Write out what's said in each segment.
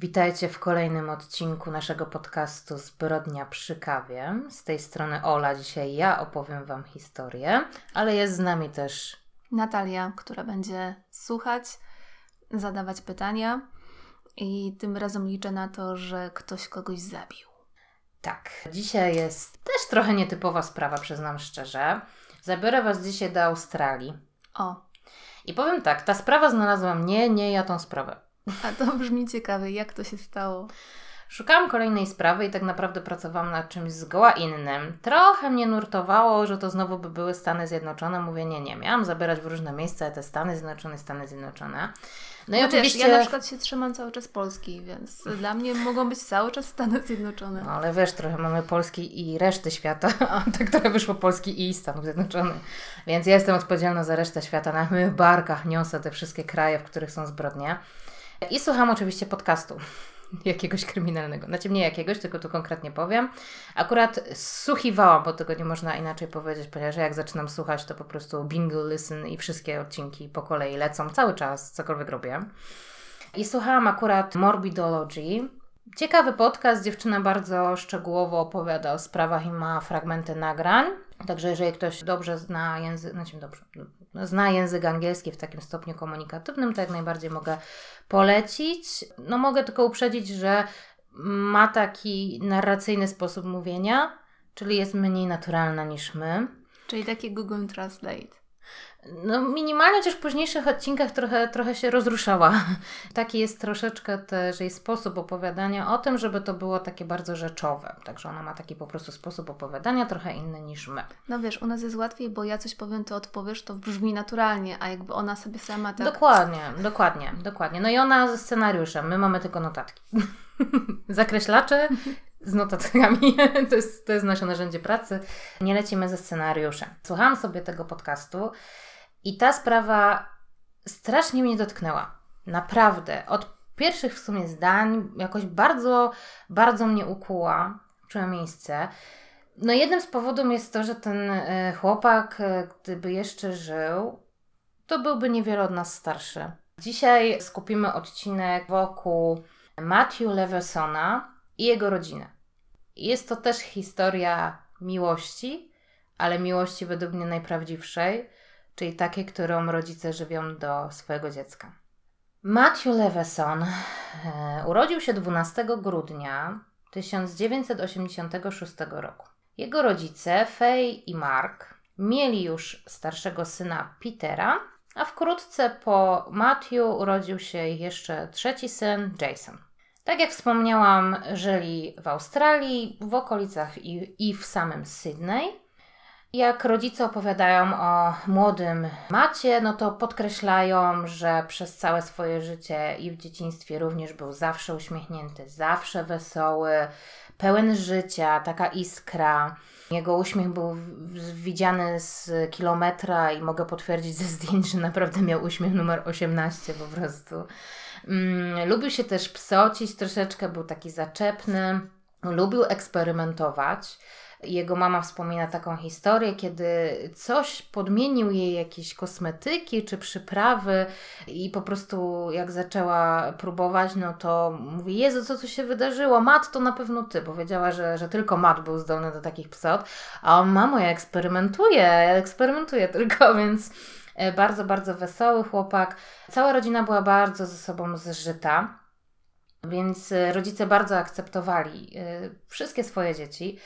Witajcie w kolejnym odcinku naszego podcastu Zbrodnia przy kawie. Z tej strony Ola, dzisiaj ja opowiem Wam historię, ale jest z nami też Natalia, która będzie słuchać, zadawać pytania i tym razem liczę na to, że ktoś kogoś zabił. Tak, dzisiaj jest też trochę nietypowa sprawa, przyznam szczerze. Zabiorę Was dzisiaj do Australii. O. I powiem tak, ta sprawa znalazła mnie, nie ja tą sprawę. A to brzmi ciekawe, jak to się stało? Szukałam kolejnej sprawy i tak naprawdę pracowałam nad czymś zgoła innym. Trochę mnie nurtowało, że to znowu by były Stany Zjednoczone. Mówię, nie, nie, miałam zabierać w różne miejsca te Stany Zjednoczone, Stany Zjednoczone. No i no oczywiście... Wiesz, ja na przykład się trzymam cały czas Polski, więc dla mnie mogą być cały czas Stany Zjednoczone. No ale wiesz, trochę mamy Polski i reszty świata, a tak trochę wyszło Polski i Stanów Zjednoczonych. Więc ja jestem odpowiedzialna za resztę świata. Na moich barkach niosę te wszystkie kraje, w których są zbrodnie. I słucham oczywiście podcastu jakiegoś kryminalnego. Znaczy nie jakiegoś, tylko tu konkretnie powiem. Akurat słuchiwałam, bo tego nie można inaczej powiedzieć, ponieważ jak zaczynam słuchać, to po prostu bingle listen i wszystkie odcinki po kolei lecą cały czas, cokolwiek robię. I słuchałam akurat Morbidology. Ciekawy podcast, dziewczyna bardzo szczegółowo opowiada o sprawach i ma fragmenty nagrań. Także jeżeli ktoś dobrze zna język, znaczy dobrze, zna język angielski w takim stopniu komunikatywnym, to jak najbardziej mogę polecić. No mogę tylko uprzedzić, że ma taki narracyjny sposób mówienia, czyli jest mniej naturalna niż my. Czyli taki Google Translate. No minimalnie chociaż w późniejszych odcinkach trochę, trochę się rozruszała. Taki jest troszeczkę też jej sposób opowiadania o tym, żeby to było takie bardzo rzeczowe. Także ona ma taki po prostu sposób opowiadania trochę inny niż my. No wiesz, u nas jest łatwiej, bo ja coś powiem, to odpowiesz, to brzmi naturalnie, a jakby ona sobie sama tak... Dokładnie, dokładnie, dokładnie. No i ona ze scenariuszem, my mamy tylko notatki. Zakreślacze z notatkami. to, jest, to jest nasze narzędzie pracy. Nie lecimy ze scenariuszem. Słuchałam sobie tego podcastu i ta sprawa strasznie mnie dotknęła. Naprawdę. Od pierwszych w sumie zdań jakoś bardzo, bardzo mnie ukuła. Czułem miejsce. No jednym z powodów jest to, że ten e, chłopak, e, gdyby jeszcze żył, to byłby niewiele od nas starszy. Dzisiaj skupimy odcinek wokół Matthew Leversona i jego rodziny. Jest to też historia miłości, ale miłości według mnie najprawdziwszej, czyli takiej, którą rodzice żywią do swojego dziecka. Matthew Leveson e, urodził się 12 grudnia 1986 roku. Jego rodzice, Faye i Mark, mieli już starszego syna Petera, a wkrótce po Matthew urodził się jeszcze trzeci syn, Jason. Tak jak wspomniałam, żyli w Australii, w okolicach i, i w samym Sydney. Jak rodzice opowiadają o młodym Macie, no to podkreślają, że przez całe swoje życie i w dzieciństwie również był zawsze uśmiechnięty, zawsze wesoły, pełen życia, taka iskra. Jego uśmiech był widziany z kilometra i mogę potwierdzić ze zdjęć, że naprawdę miał uśmiech numer 18 po prostu. Mm, lubił się też psocić troszeczkę, był taki zaczepny, lubił eksperymentować. Jego mama wspomina taką historię, kiedy coś podmienił jej jakieś kosmetyki czy przyprawy i po prostu jak zaczęła próbować, no to mówi, Jezu, co tu się wydarzyło? Mat to na pewno ty, bo wiedziała, że, że tylko Mat był zdolny do takich psot, a on, mamo, ja eksperymentuję, ja eksperymentuję tylko, więc bardzo, bardzo wesoły chłopak. Cała rodzina była bardzo ze sobą zżyta. Więc e, rodzice bardzo akceptowali e, wszystkie swoje dzieci.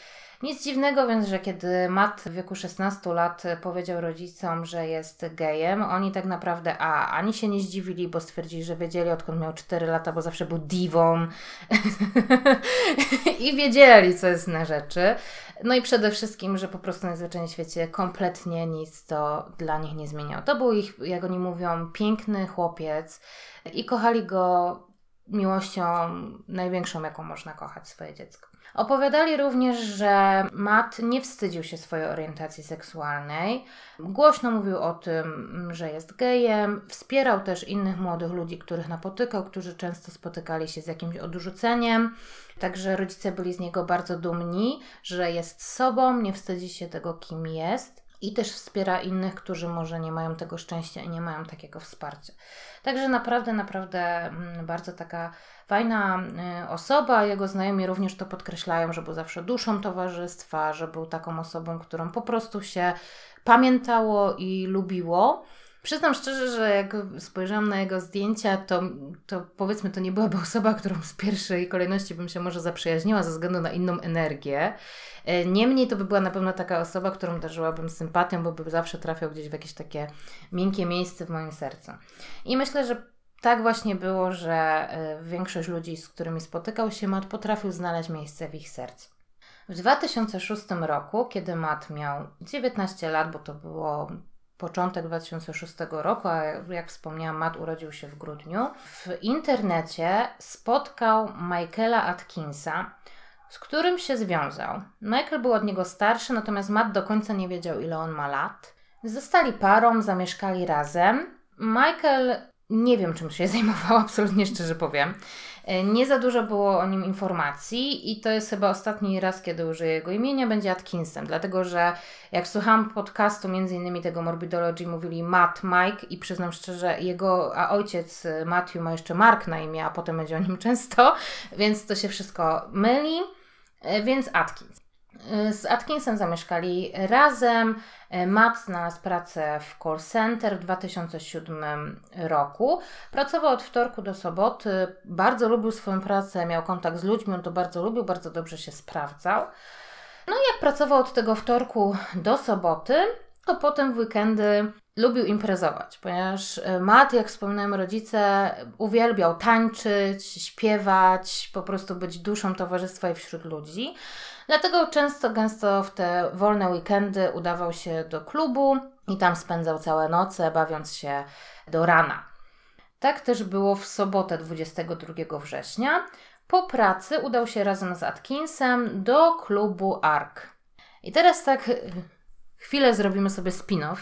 Nic dziwnego więc, że kiedy Matt w wieku 16 lat powiedział rodzicom, że jest gejem, oni tak naprawdę a, ani się nie zdziwili, bo stwierdzili, że wiedzieli odkąd miał 4 lata, bo zawsze był diwą i wiedzieli, co jest na rzeczy. No i przede wszystkim, że po prostu na zwyczajnym świecie kompletnie nic to dla nich nie zmieniało. To był ich, jak oni mówią, piękny chłopiec i kochali go miłością największą, jaką można kochać swoje dziecko. Opowiadali również, że Matt nie wstydził się swojej orientacji seksualnej. Głośno mówił o tym, że jest gejem. Wspierał też innych młodych ludzi, których napotykał, którzy często spotykali się z jakimś odrzuceniem. Także rodzice byli z niego bardzo dumni, że jest sobą, nie wstydzi się tego, kim jest. i też wspiera innych, którzy może nie mają tego szczęścia i nie mają takiego wsparcia. Także naprawdę, naprawdę mm, bardzo taka fajna y, osoba. Jego znajomi również to podkreślają, że był zawsze duszą towarzystwa, że był taką osobą, którą po prostu się pamiętało i lubiło. Przyznam szczerze, że jak spojrzałam na jego zdjęcia, to, to powiedzmy, to nie byłaby osoba, którą z pierwszej kolejności bym się może zaprzyjaźniła ze względu na inną energię. E, niemniej to by była na pewno taka osoba, którą darzyłabym sympatią, bo by zawsze trafiał gdzieś w jakieś takie miękkie miejsce w moim sercu. I myślę, że tak właśnie było, że e, większość ludzi, z którymi spotykał się Matt, potrafił znaleźć miejsce w ich sercu. W 2006 roku, kiedy Matt miał 19 lat, bo to było początek 2006 roku, a jak wspomniałam, Matt urodził się w grudniu, w internecie spotkał Michaela Atkinsa, z którym się związał. Michael był od niego starszy, natomiast Matt do końca nie wiedział, ile on ma lat. Zostali parą, zamieszkali razem. Michael nie wiem, czym się zajmował, absolutnie szczerze powiem. E, nie za dużo było o nim informacji i to jest chyba ostatni raz, kiedy użyję jego imienia, będzie Atkinsem, dlatego że jak słuchałam podcastu między innymi tego Morbidology, mówili Matt, Mike i przyznam szczerze, jego, a ojciec Matthew ma jeszcze Mark na imię, a potem będzie o nim często, więc to się wszystko myli, e, więc Atkins. Z Atkinsem zamieszkali razem. Matt znalazł pracę w call center w 2007 roku. Pracował od wtorku do soboty. Bardzo lubił swoją pracę, miał kontakt z ludźmi, on to bardzo lubił, bardzo dobrze się sprawdzał. No i jak pracował od tego wtorku do soboty, to potem w weekendy lubił imprezować, ponieważ Matt, jak wspomniałem, rodzice uwielbiał tańczyć, śpiewać, po prostu być duszą towarzystwa i wśród ludzi. Dlatego często, gęsto w te wolne weekendy udawał się do klubu i tam spędzał całe noce, bawiąc się do rana. Tak też było w sobotę 22 września. Po pracy udał się razem z Atkinsem do klubu ARK. I teraz tak chwilę zrobimy sobie spin-off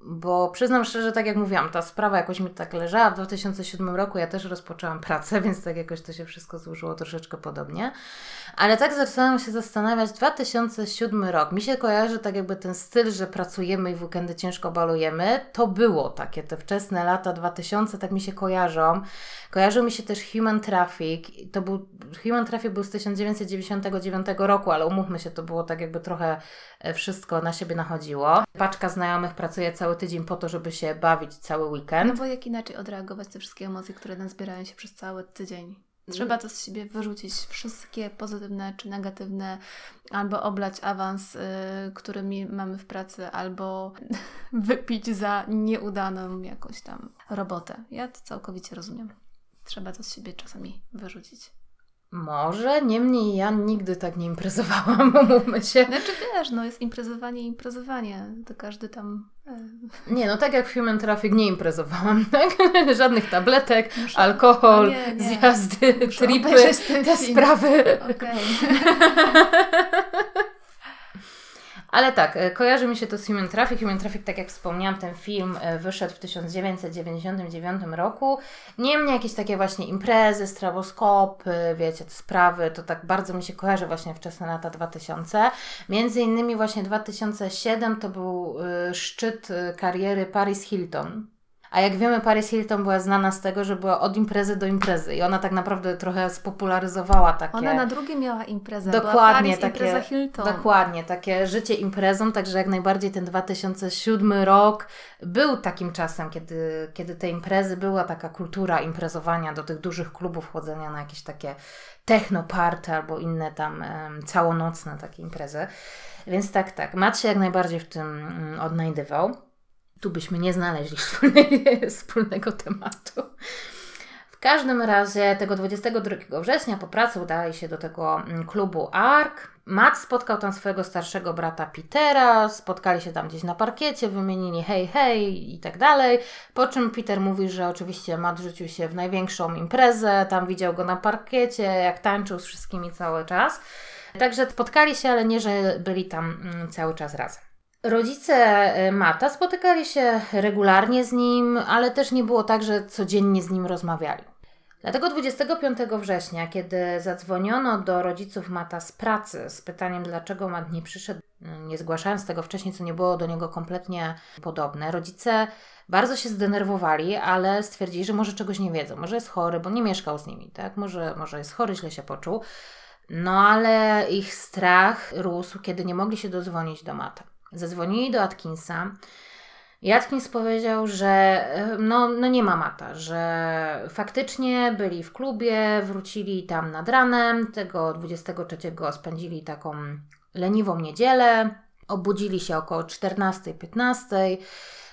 bo przyznam szczerze, tak jak mówiłam, ta sprawa jakoś mi tak leżała. W 2007 roku ja też rozpoczęłam pracę, więc tak jakoś to się wszystko złożyło troszeczkę podobnie. Ale tak zaczęłam się zastanawiać, 2007 rok, mi się kojarzy tak jakby ten styl, że pracujemy i w weekendy ciężko balujemy. To było takie, te wczesne lata 2000, tak mi się kojarzą. Kojarzył mi się też Human Traffic. To był, Human Traffic był z 1999 roku, ale umówmy się, to było tak jakby trochę e, wszystko na siebie nachodziło. Paczka znajomych pracuje cały tydzień po to, żeby się bawić cały weekend. No bo jak inaczej odreagować te wszystkie emocje, które nazbierają się przez cały tydzień? Trzeba to z siebie wyrzucić, wszystkie pozytywne czy negatywne, albo oblać awans, y, którymi mamy w pracy, albo wypić za nieudaną jakąś tam robotę. Ja to całkowicie rozumiem. Trzeba to z siebie czasami wyrzucić. Może, niemniej ja nigdy tak nie imprezowałam, umówmy się. Znaczy wiesz, no jest imprezowanie imprezowanie, to każdy tam... E... Nie, no tak jak w Human Traffic nie imprezowałam, tak? Żadnych tabletek, Muszę... alkohol, nie, nie. zjazdy, Muszę tripy, te sprawy. Okej. Okay. Ale tak, e, kojarzy mi się to z Human Traffic. Human Traffic, tak jak wspomniałam, ten film e, wyszedł w 1999 roku. Niemniej jakieś takie właśnie imprezy, straboskopy, wiecie, te sprawy, to tak bardzo mi się kojarzy właśnie wczesne lata 2000. Między innymi właśnie 2007 to był e, szczyt kariery Paris Hilton. A jak wiemy, Paris Hilton była znana z tego, że była od imprezy do imprezy i ona tak naprawdę trochę spopularyzowała takie... Ona na drugie miała imprezę, dokładnie, Paris, takie, Hilton. Dokładnie, takie życie imprezą, także jak najbardziej ten 2007 rok był takim czasem, kiedy, kiedy te imprezy, była taka kultura imprezowania do tych dużych klubów, chodzenia na jakieś takie technoparty albo inne tam um, całonocne takie imprezy. Więc tak, tak, Matt się jak najbardziej w tym um, odnajdywał tu byśmy nie znaleźli wspólnego tematu. W każdym razie tego 22 września po pracy udali się do tego mm, klubu ARK. Matt spotkał tam swojego starszego brata Petera, spotkali się tam gdzieś na parkiecie, wymienili hej, hej i tak dalej. Po czym Peter mówi, że oczywiście Matt rzucił się w największą imprezę, tam widział go na parkiecie, jak tańczył z wszystkimi cały czas. Także spotkali się, ale nie, że byli tam mm, cały czas razem. Rodzice e, Mata spotykali się regularnie z nim, ale też nie było tak, że codziennie z nim rozmawiali. Dlatego 25 września, kiedy zadzwoniono do rodziców Mata z pracy z pytaniem, dlaczego Mat nie przyszedł, nie zgłaszając tego wcześniej, co nie było do niego kompletnie podobne, rodzice bardzo się zdenerwowali, ale stwierdzili, że może czegoś nie wiedzą, może jest chory, bo nie mieszkał z nimi, tak? Może, może jest chory, źle się poczuł. No ale ich strach rósł, kiedy nie mogli się dodzwonić do Mata. Zadzwonili do Atkinsa. I Atkins powiedział, że e, no, no nie ma Mata, że faktycznie byli w klubie, wrócili tam nad ranem, tego 23 spędzili taką leniwą niedzielę, obudzili się około 14-15.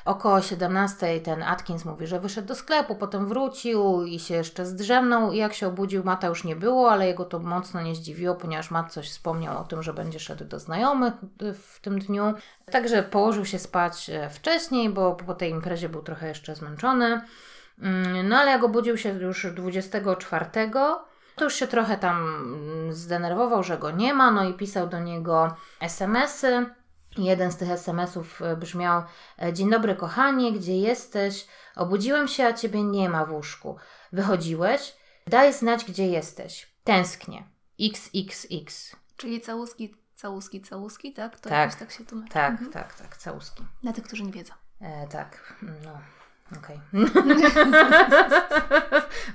Około 17 ten Atkins mówi, że wyszedł do sklepu, potem wrócił i się jeszcze zdrzemnął i jak się obudził, Mata już nie było, ale jego to mocno nie zdziwiło, ponieważ Mat coś wspomniał o tym, że będzie szedł do znajomych w tym dniu. Także położył się spać e, wcześniej, bo po tej imprezie był trochę jeszcze zmęczony. Mm, no ale jak obudził się już 24, to już się trochę tam mm, zdenerwował, że go nie ma, no i pisał do niego SMS-y. Jeden z tych SMS-ów e, brzmiał: e, Dzień dobry, kochanie, gdzie jesteś? Obudziłem się, a ciebie nie ma w łóżku. Wychodziłeś? Daj znać, gdzie jesteś. Tęsknię. XXX. Czyli całuski, całuski, całuski, tak? To Tak. tak się tłumaczy. Tak, Mhm. tak, tak, całuski. Dla tych, którzy nie wiedzą. E, tak, no. Okej.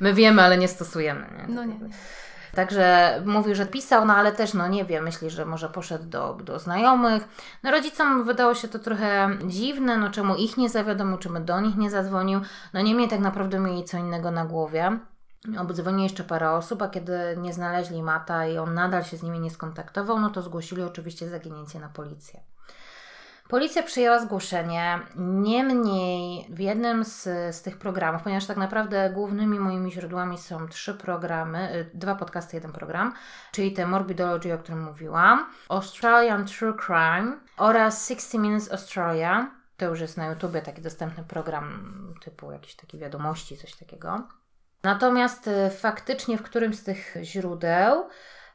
My wiemy, ale nie stosujemy. Nie? No nie. Także mówi, że pisał, no ale też no nie wie, myśli, że może poszedł do, do znajomych. No rodzicom wydało się to trochę dziwne, no czemu ich nie zawiadomił, czemu do nich nie zadzwonił. No niemniej tak naprawdę mieli co innego na głowie. Obdzwonili jeszcze parę osób, a kiedy nie znaleźli Mata i on nadal się z nimi nie skontaktował, no to zgłosili oczywiście zaginięcie na policję. Policja przyjęła zgłoszenie, niemniej w jednym z, z tych programów, ponieważ tak naprawdę głównymi moimi źródłami są trzy programy, y, dwa podcasty, jeden program, czyli te Morbidology, o którym mówiłam, Australian True Crime oraz 60 Minutes Australia. To już jest na YouTubie taki dostępny program typu jakieś takie wiadomości, coś takiego. Natomiast y, faktycznie w którymś z tych źródeł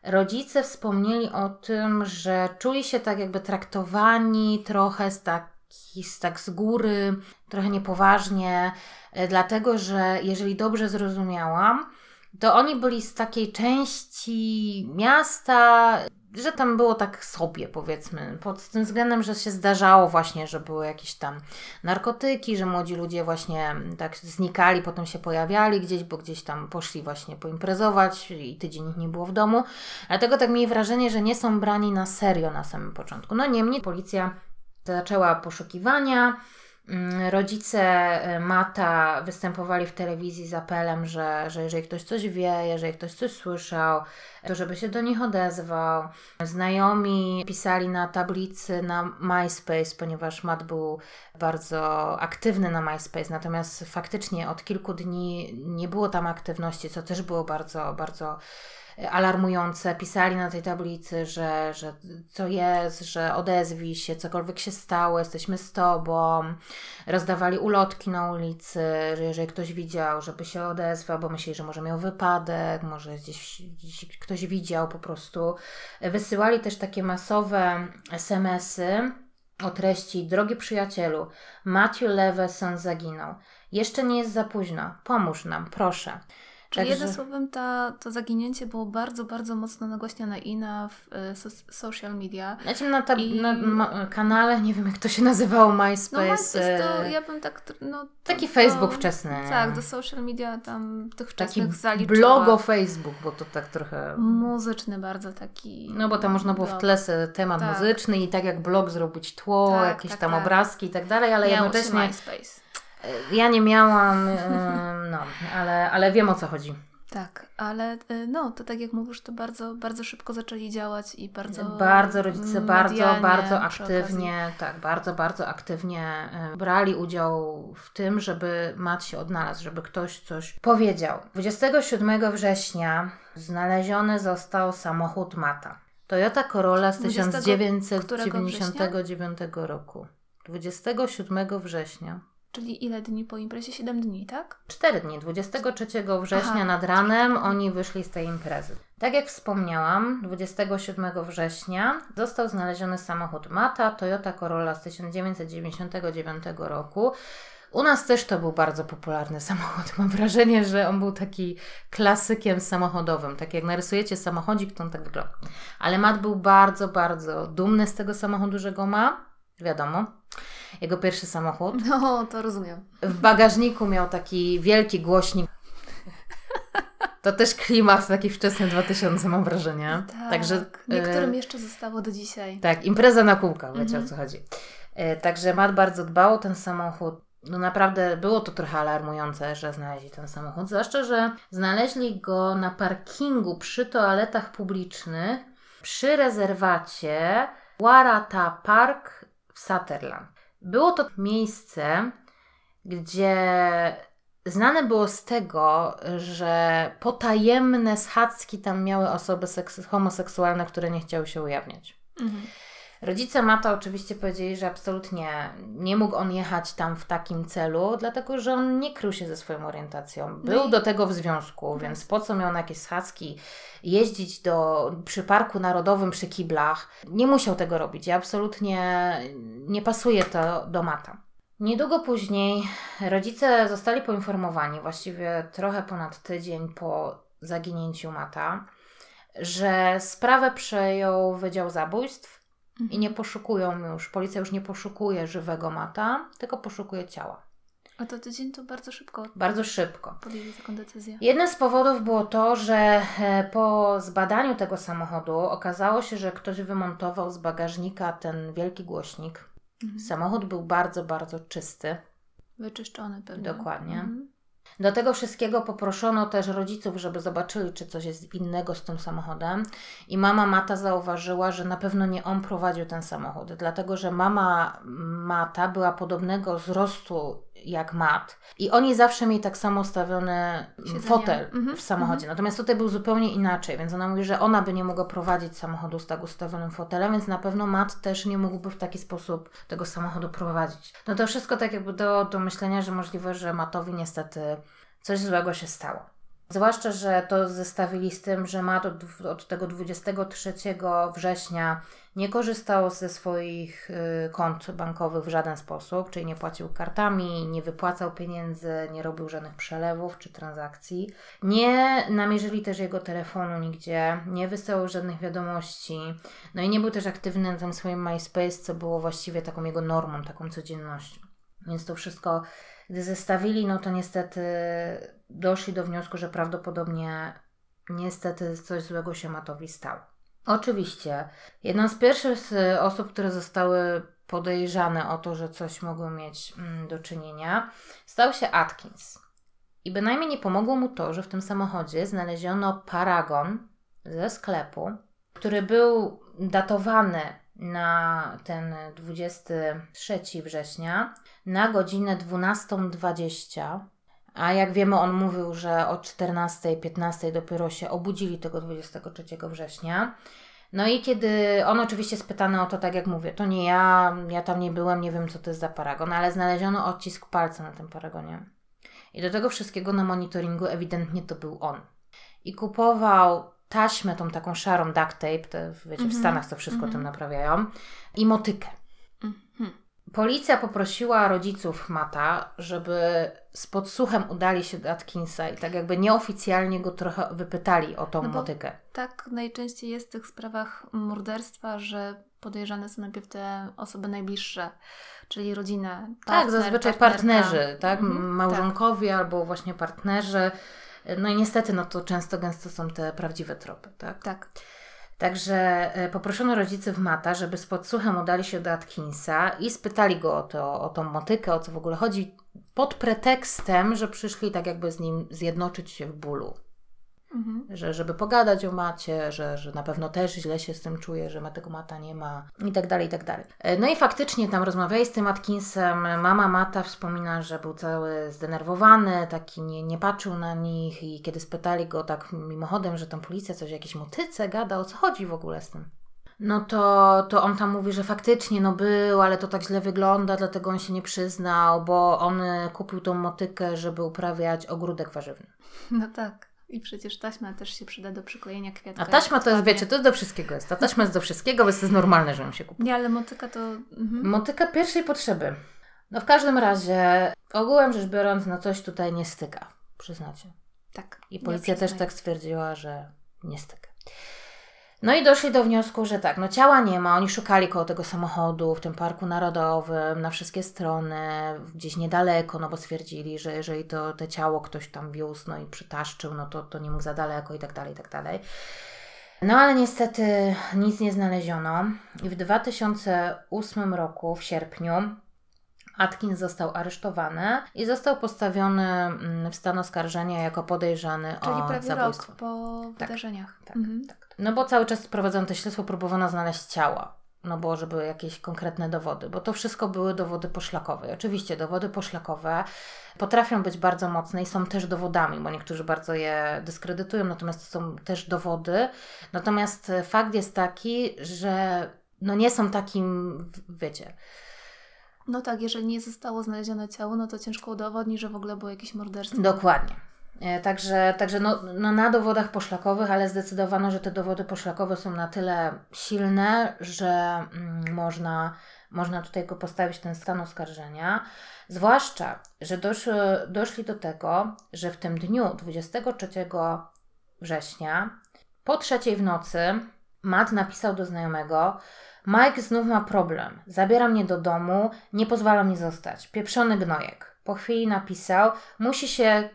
rodzice wspomnieli o tym, że czuli się tak jakby traktowani trochę z, taki, z tak z góry, trochę niepoważnie, e, dlatego że jeżeli dobrze zrozumiałam, to oni byli z takiej części miasta, że tam było tak sobie, powiedzmy, pod tym względem, że się zdarzało właśnie, że były jakieś tam narkotyki, że młodzi ludzie właśnie tak znikali, potem się pojawiali gdzieś, bo gdzieś tam poszli właśnie poimprezować i tydzień ich nie było w domu. Dlatego tak mieli wrażenie, że nie są brani na serio na samym początku. No niemniej policja zaczęła poszukiwania. Mm, Rodzice e, Mata występowali w telewizji z apelem, że, że jeżeli ktoś coś wie, jeżeli ktoś coś słyszał, to żeby się do nich odezwał. Znajomi pisali na tablicy na MySpace, ponieważ Matt był bardzo aktywny na MySpace, natomiast faktycznie od kilku dni nie było tam aktywności, co też było bardzo, bardzo alarmujące. Pisali na tej tablicy, że, że co jest, że odezwij się, cokolwiek się stało, jesteśmy z tobą. Rozdawali ulotki na ulicy, że jeżeli ktoś widział, żeby się odezwał, bo myśleli, że może miał wypadek, może gdzieś, gdzieś ktoś widział po prostu. Wysyłali też takie masowe SMS-y o treści Drogi przyjacielu, Matthew Leveson zaginął. Jeszcze nie jest za późno. Pomóż nam, proszę. Czyli Także- jednym słowem ta, to zaginięcie było bardzo, bardzo mocno nagłaśniane i na w, e, so, social media. Znaczy na, tab- I- na ma- kanale, nie wiem jak to się nazywało, MySpace. No MySpace to e, ja bym tak... No, to, Taki to- Facebook wczesny. Tak, do social media tam tych Taki wczesnych zaliczyła. blogo Facebook, bo to tak trochę... Muzyczny bardzo taki. No bo tam można było w blog. tle se temat Tak. muzyczny i tak jak blog zrobić tło, Tak, jakieś tak, tam tak. obrazki i tak dalej, ale Miało jednocześnie MySpace. E, ja nie miałam, no, ale, ale wiem o co chodzi. Tak, ale y, no, to tak jak mówisz, to bardzo, bardzo szybko zaczęli działać i bardzo. Bardzo rodzice bardzo, bardzo aktywnie, tak, bardzo, bardzo aktywnie e, brali udział w tym, żeby Mat się odnalazł, żeby ktoś coś powiedział. 27 września znaleziony został samochód Mata. Toyota Corolla z 20 1999 roku. 27 września. Czyli ile dni po imprezie? 7 dni, tak? Cztery dni, 23 września Aha. nad ranem oni wyszli z tej imprezy. Tak jak wspomniałam, 27 września został znaleziony samochód Mata, Toyota Corolla z 1999 roku, U nas też to był bardzo popularny samochód. Mam wrażenie, że on był taki klasykiem samochodowym. Tak jak narysujecie samochodzik, to on tak wygląda. Ale Matt był bardzo, bardzo dumny z tego samochodu, że go ma. Wiadomo. Jego pierwszy samochód. No, to rozumiem. W bagażniku miał taki wielki głośnik. To też klimat taki wczesny 2000 mam wrażenie. Tak. Także Niektórym e, jeszcze zostało do dzisiaj. tak, impreza na kółkach, wiecie Mhm. o co chodzi. E, Także Matt bardzo dbał o ten samochód. No naprawdę było to trochę alarmujące, że znaleźli ten samochód. Zwłaszcza, że znaleźli go na parkingu przy toaletach publicznych przy rezerwacie Warata Park w Sutherland. Było to miejsce, gdzie znane było z tego, że potajemne schadzki tam miały osoby seks- homoseksualne, które nie chciały się ujawniać. Mhm. Rodzice Mata oczywiście powiedzieli, że absolutnie nie mógł on jechać tam w takim celu, dlatego że on nie krył się ze swoją orientacją. Był i- do tego w związku, więc po co miał na jakieś schadzki jeździć do, przy Parku Narodowym przy kiblach? Nie musiał tego robić absolutnie nie pasuje to do Mata. Niedługo później rodzice zostali poinformowani, właściwie trochę ponad tydzień po zaginięciu Mata, że sprawę przejął Wydział Zabójstw i nie poszukują już, policja już nie poszukuje żywego Mata, tylko poszukuje ciała. A to tydzień to bardzo szybko Bardzo szybko. podjęli taką decyzję. Jednym z powodów było to, że e, po zbadaniu tego samochodu okazało się, że ktoś wymontował z bagażnika ten wielki głośnik. Mhm. Samochód był bardzo, bardzo czysty. Wyczyszczony pewnie. Dokładnie. Mhm. Do tego wszystkiego poproszono też rodziców, żeby zobaczyli, czy coś jest innego z tym samochodem. I mama Mata zauważyła, że na pewno nie on prowadził ten samochód, dlatego że mama Mata była podobnego wzrostu jak Mat. I oni zawsze mieli tak samo ustawiony Siedzenia. fotel Mhm, w samochodzie. Natomiast tutaj był zupełnie inaczej, więc ona mówi, że ona by nie mogła prowadzić samochodu z tak ustawionym fotelem, więc na pewno Mat też nie mógłby w taki sposób tego samochodu prowadzić. No to wszystko tak jakby do, do myślenia, że możliwe, że Matowi niestety coś złego się stało. Zwłaszcza, że to zestawili z tym, że Matt od, od tego 23 września nie korzystał ze swoich y, kont bankowych w żaden sposób, czyli nie płacił kartami, nie wypłacał pieniędzy, nie robił żadnych przelewów czy transakcji. Nie namierzyli też jego telefonu nigdzie, nie wysyłał żadnych wiadomości, no i nie był też aktywny na tym swoim MySpace, co było właściwie taką jego normą, taką codziennością. Więc to wszystko, gdy zestawili, no to niestety doszli do wniosku, że prawdopodobnie niestety coś złego się Matowi stało. Oczywiście, jedną z pierwszych y, osób, które zostały podejrzane o to, że coś mogło mieć mm, do czynienia, stał się Atkins. I bynajmniej nie pomogło mu to, że w tym samochodzie znaleziono paragon ze sklepu, który był datowany na ten 23 września na godzinę 12.20. A jak wiemy, on mówił, że o 14.15 dopiero się obudzili tego 23 września. No i kiedy on oczywiście spytany o to, tak jak mówię, to nie ja, ja tam nie byłem, nie wiem co to jest za paragon, ale znaleziono odcisk palca na tym paragonie. I do tego wszystkiego na monitoringu ewidentnie to był on. I kupował taśmę, tą taką szarą duct tape, te, wiecie, w Mhm, Stanach to wszystko mhm. tym naprawiają, i motykę. Policja poprosiła rodziców Mata, żeby z podsłuchem udali się do Atkinsa i tak jakby nieoficjalnie go trochę wypytali o tą No motykę. Tak najczęściej jest w tych sprawach morderstwa, że podejrzane są najpierw te osoby najbliższe, czyli rodzinę. tak, partner, zazwyczaj partnerka. partnerzy, tak? Mhm, Małżonkowie albo właśnie partnerzy. No i niestety, no to często gęsto są te prawdziwe tropy, tak? Tak. Także e, poproszono rodziców Mata, żeby z podsłuchem udali się do Atkinsa i spytali go o, to, o tą motykę, o co w ogóle chodzi, pod pretekstem, że przyszli tak jakby z nim zjednoczyć się w bólu. Mhm. że, żeby pogadać o macie, że, że na pewno też źle się z tym czuje, że ma tego mata nie ma i tak dalej, i tak dalej. E, No i faktycznie tam rozmawiali z tym Atkinsem, mama Mata wspomina, że był cały zdenerwowany, taki nie, nie patrzył na nich i kiedy spytali go tak mimochodem, że tam policja coś o jakiejś motyce gada, o co chodzi w ogóle z tym? No to, to on tam mówi, że faktycznie no był, ale to tak źle wygląda, dlatego on się nie przyznał, bo on kupił tą motykę, żeby uprawiać ogródek warzywny. No tak. I przecież taśma też się przyda do przyklejenia kwiatka. A taśma to jest, wiecie, to jest do wszystkiego jest. Ta taśma jest do wszystkiego, więc to jest normalne, że ją się kupi. Nie, ale motyka to... Mhm. Motyka pierwszej potrzeby. No w każdym razie, ogółem rzecz biorąc, no coś tutaj nie styka, przyznacie. Tak. I ja policja też tak stwierdziła, że nie styka. No i doszli do wniosku, że tak, no ciała nie ma, oni szukali koło tego samochodu w tym parku narodowym, na wszystkie strony, gdzieś niedaleko, no bo stwierdzili, że jeżeli to, to ciało ktoś tam wiózł, no i przytaszczył, no to, to nie mógł za daleko i tak dalej, i tak dalej. No ale niestety nic nie znaleziono i w 2008 roku, w sierpniu, Atkins został aresztowany i został postawiony mm, w stan oskarżenia jako podejrzany Czyli o prawie zabójstwo. rok po wydarzeniach. Tak, Mhm. tak. No bo cały czas prowadzono to śledztwo, próbowano znaleźć ciała. No bo żeby jakieś konkretne dowody, bo to wszystko były dowody poszlakowe. I Oczywiście dowody poszlakowe potrafią być bardzo mocne i są też dowodami, bo niektórzy bardzo je dyskredytują, natomiast to są też dowody. Natomiast fakt jest taki, że no nie są takim, wiecie, No tak, jeżeli nie zostało znalezione ciało, no to ciężko udowodnić, że w ogóle było jakieś morderstwo. Dokładnie. E, Także, także no, no na dowodach poszlakowych, ale zdecydowano, że te dowody poszlakowe są na tyle silne, że mm, można, można tutaj go postawić ten stan oskarżenia. Zwłaszcza, że doszły, doszli do tego, że w tym dniu 23 września po trzeciej w nocy Matt napisał do znajomego Mike znów ma problem. Zabiera mnie do domu, nie pozwala mi zostać. Pieprzony gnojek. Po chwili napisał, musi się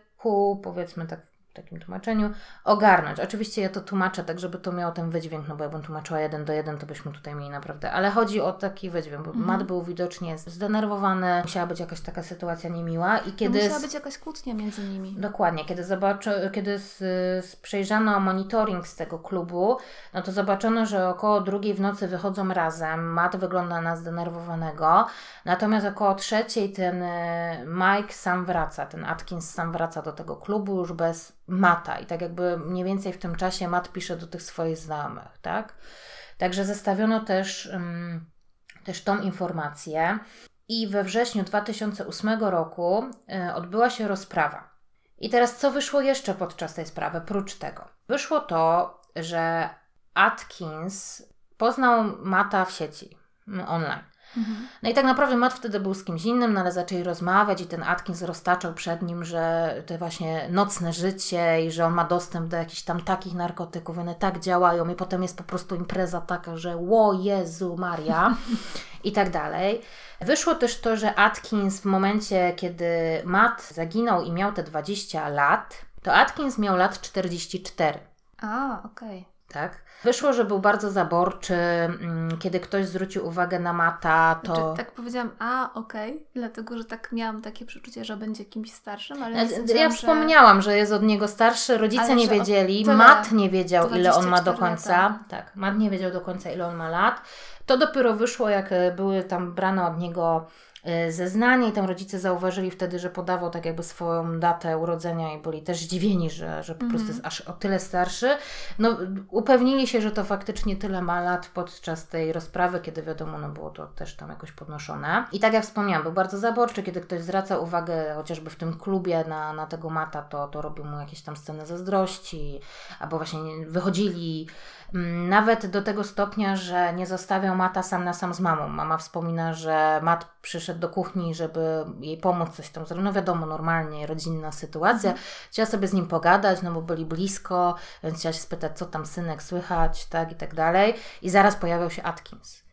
powiedzmy tak takim tłumaczeniu, ogarnąć. Oczywiście ja to tłumaczę tak, żeby to miało ten wydźwięk, no bo jakbym tłumaczyła jeden do jeden, to byśmy tutaj mieli naprawdę. Ale chodzi o taki wydźwięk, bo Mhm. Matt był widocznie zdenerwowany, musiała być jakaś taka sytuacja niemiła i No kiedy... musiała być jakaś kłótnia między nimi. Dokładnie, kiedy, zobaczy, kiedy z, z, przejrzano monitoring z tego klubu, no to zobaczono, że około drugiej w nocy wychodzą razem. Matt wygląda na zdenerwowanego, natomiast około trzeciej ten y, Mike sam wraca, ten Atkins sam wraca do tego klubu już bez Mata i tak jakby mniej więcej w tym czasie Matt pisze do tych swoich znajomych, tak? Także zestawiono też, ym, też tą informację. I we wrześniu 2008 roku y, odbyła się rozprawa. I teraz co wyszło jeszcze podczas tej sprawy, prócz tego? Wyszło to, że Atkins poznał Mata w sieci, mm, online. Mhm. No i tak naprawdę Matt wtedy był z kimś innym, no ale zaczęli rozmawiać i ten Atkins roztaczał przed nim, że te właśnie nocne życie i że on ma dostęp do jakichś tam takich narkotyków, one tak działają i potem jest po prostu impreza taka, że ło Jezu Maria i tak dalej. Wyszło też to, że Atkins w momencie, kiedy Matt zaginął i miał te 20 lat, to Atkins miał lat 44 A, okej. Tak? Wyszło, że był bardzo zaborczy. mm, Kiedy ktoś zwrócił uwagę na Mata, to. Znaczy, tak powiedziałam, a okej, dlatego, że tak miałam takie przeczucie, że będzie kimś starszym, ale Ja, stwierdziłam, ja że- wspomniałam, że jest od niego starszy, rodzice Ale nie że o wiedzieli, Matt nie wiedział, ile on ma do 24 końca. lata. Tak, Matt nie wiedział do końca, ile on ma lat. To dopiero wyszło, jak e, były tam brane od niego zeznanie i tam rodzice zauważyli wtedy, że podawał tak jakby swoją datę urodzenia i byli też zdziwieni, że, że po Mhm. prostu jest aż o tyle starszy. No, upewnili się, że to faktycznie tyle ma lat podczas tej rozprawy, kiedy wiadomo, no było to też tam jakoś podnoszone. I tak jak wspomniałam, był bardzo zaborczy, kiedy ktoś zwraca uwagę chociażby w tym klubie na, na tego mata, to, to robił mu jakieś tam sceny zazdrości, albo właśnie wychodzili nawet do tego stopnia, że nie zostawiał Mata sam na sam z mamą. Mama wspomina, że Mat przyszedł do kuchni, żeby jej pomóc coś tam zrobić. No wiadomo, normalnie, rodzinna sytuacja. Chciała sobie z nim pogadać, no bo byli blisko, więc chciała się spytać, co tam synek słychać, tak i tak dalej. I zaraz pojawiał się Atkins.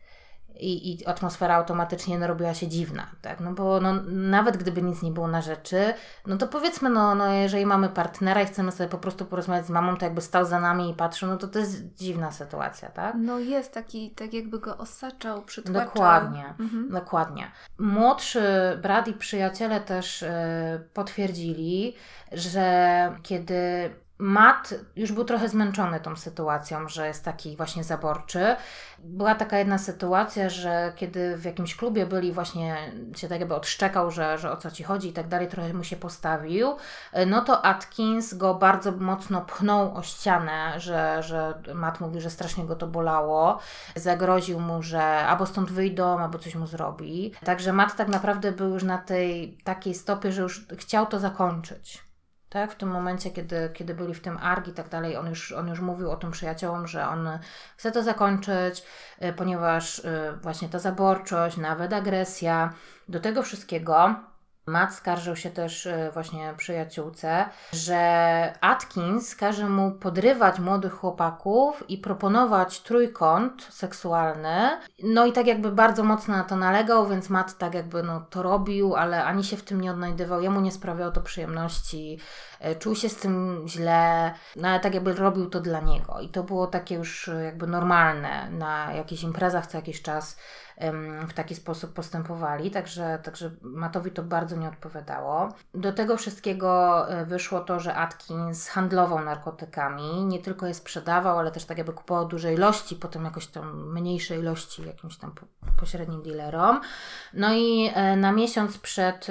I, I atmosfera automatycznie no, robiła się dziwna, tak? No bo no, nawet gdyby nic nie było na rzeczy, no to powiedzmy, no, no jeżeli mamy partnera i chcemy sobie po prostu porozmawiać z mamą, to jakby stał za nami i patrzył, no to to jest dziwna sytuacja, tak? No jest taki, tak jakby go osaczał, przytłaczał. Dokładnie. Mhm. Dokładnie. Młodszy brat i przyjaciele też e, potwierdzili, że kiedy Matt już był trochę zmęczony tą sytuacją, że jest taki właśnie zaborczy. Była taka jedna sytuacja, że kiedy w jakimś klubie byli, właśnie się tak jakby odszczekał, że, że o co ci chodzi i tak dalej, trochę mu się postawił, no to Atkins go bardzo mocno pchnął o ścianę, że, że Matt mówi, że strasznie go to bolało. Zagroził mu, że albo stąd wyjdą, albo coś mu zrobi. Także Matt tak naprawdę był już na tej takiej stopie, że już chciał to zakończyć. Tak, w tym momencie, kiedy, kiedy byli w tym ARG i tak dalej, on już, on już mówił o tym przyjaciołom, że on chce to zakończyć, y, ponieważ y, właśnie ta zaborczość, nawet agresja, do tego wszystkiego Matt skarżył się też y, właśnie przyjaciółce, że Atkins każe mu podrywać młodych chłopaków i proponować trójkąt seksualny. No i tak jakby bardzo mocno na to nalegał, więc Matt tak jakby no, to robił, ale ani się w tym nie odnajdywał, jemu nie sprawiało to przyjemności, y, czuł się z tym źle, no ale tak jakby robił to dla niego. I to było takie już y, jakby normalne na jakichś imprezach co jakiś czas w taki sposób postępowali, także, także Matowi to bardzo nie odpowiadało. Do tego wszystkiego e, wyszło to, że Atkins handlował narkotykami, nie tylko je sprzedawał, ale też tak jakby kupował duże ilości, potem jakoś tam mniejsze ilości jakimś tam pośrednim dealerom. No i e, na miesiąc przed,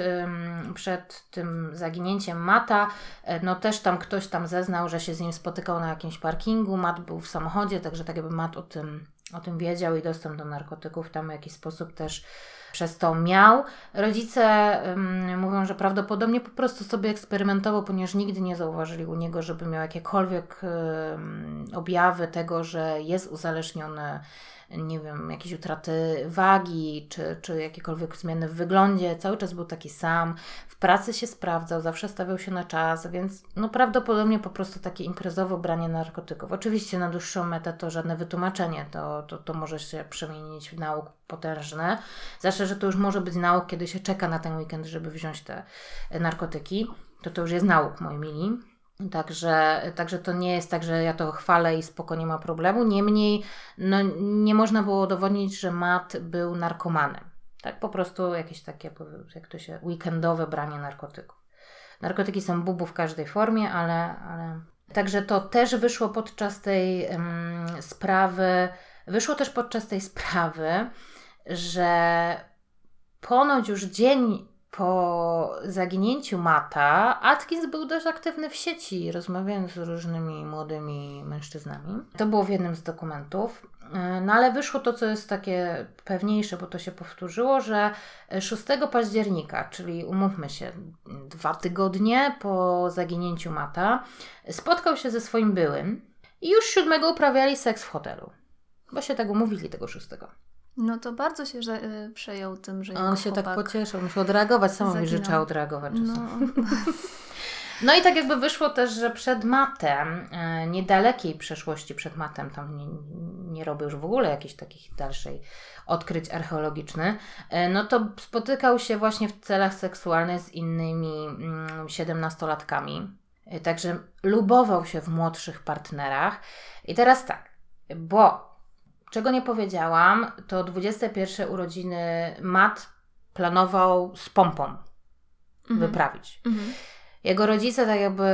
przed tym zaginięciem Mata, e, no też tam ktoś tam zeznał, że się z nim spotykał na jakimś parkingu, Mat był w samochodzie, także tak jakby Mat o tym o tym wiedział i dostęp do narkotyków tam w jakiś sposób też przez to miał. Rodzice um, mówią, że prawdopodobnie po prostu sobie eksperymentował, ponieważ nigdy nie zauważyli u niego, żeby miał jakiekolwiek um, objawy tego, że jest uzależniony nie wiem, jakieś utraty wagi, czy, czy jakiekolwiek zmiany w wyglądzie, cały czas był taki sam, w pracy się sprawdzał, zawsze stawiał się na czas, więc no prawdopodobnie po prostu takie imprezowe branie narkotyków. Oczywiście na dłuższą metę to żadne wytłumaczenie, to, to, to może się przemienić w nauk potężny, zwłaszcza, że to już może być nauk, kiedy się czeka na ten weekend, żeby wziąć te narkotyki, to to już jest nauk, moi mili. Także, także to nie jest tak, że ja to chwalę i spoko nie ma problemu. Niemniej no, nie można było udowodnić, że Matt był narkomanem. Tak, po prostu jakieś takie, jak to się, weekendowe branie narkotyków. Narkotyki są bubu w każdej formie, ale, ale... Także to też wyszło podczas tej um, sprawy, wyszło też podczas tej sprawy, że ponoć już dzień po zaginięciu Mata Atkins był dość aktywny w sieci, rozmawiając z różnymi młodymi mężczyznami. To było w jednym z dokumentów. E, no ale wyszło to, co jest takie pewniejsze, bo to się powtórzyło, że 6 października, czyli umówmy się, dwa tygodnie po zaginięciu Mata, spotkał się ze swoim byłym i już 7 uprawiali seks w hotelu. Bo się tak umówili tego 6. No to bardzo się że, y, przejął tym, że On się tak pocieszył, musiał odreagować, samo mi życzę odreagować No. no i tak jakby wyszło też, że przed matem, y, niedalekiej przeszłości przed matem, tam nie, nie robił już w ogóle jakichś takich dalszej odkryć archeologicznych, y, no to spotykał się właśnie w celach seksualnych z innymi mm, siedemnastolatkami. Y, także lubował się w młodszych partnerach. I teraz tak, bo Czego nie powiedziałam, to 21 urodziny Matt planował z pompą mhm. wyprawić. Mhm. Jego rodzice, tak jakby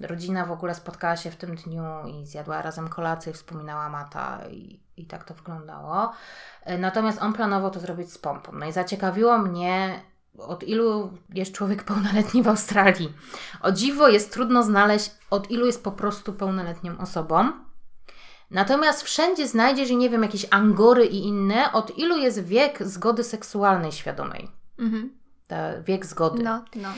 rodzina w ogóle spotkała się w tym dniu i zjadła razem kolację, wspominała Mata i, i tak to wyglądało. Natomiast on planował to zrobić z pompą. No i zaciekawiło mnie, od ilu jest człowiek pełnoletni w Australii. O dziwo jest trudno znaleźć, od ilu jest po prostu pełnoletnią osobą. Natomiast wszędzie znajdziesz, i nie wiem, jakieś angory i inne, od ilu jest wiek zgody seksualnej świadomej. Mhm. Ta, wiek zgody. No, no.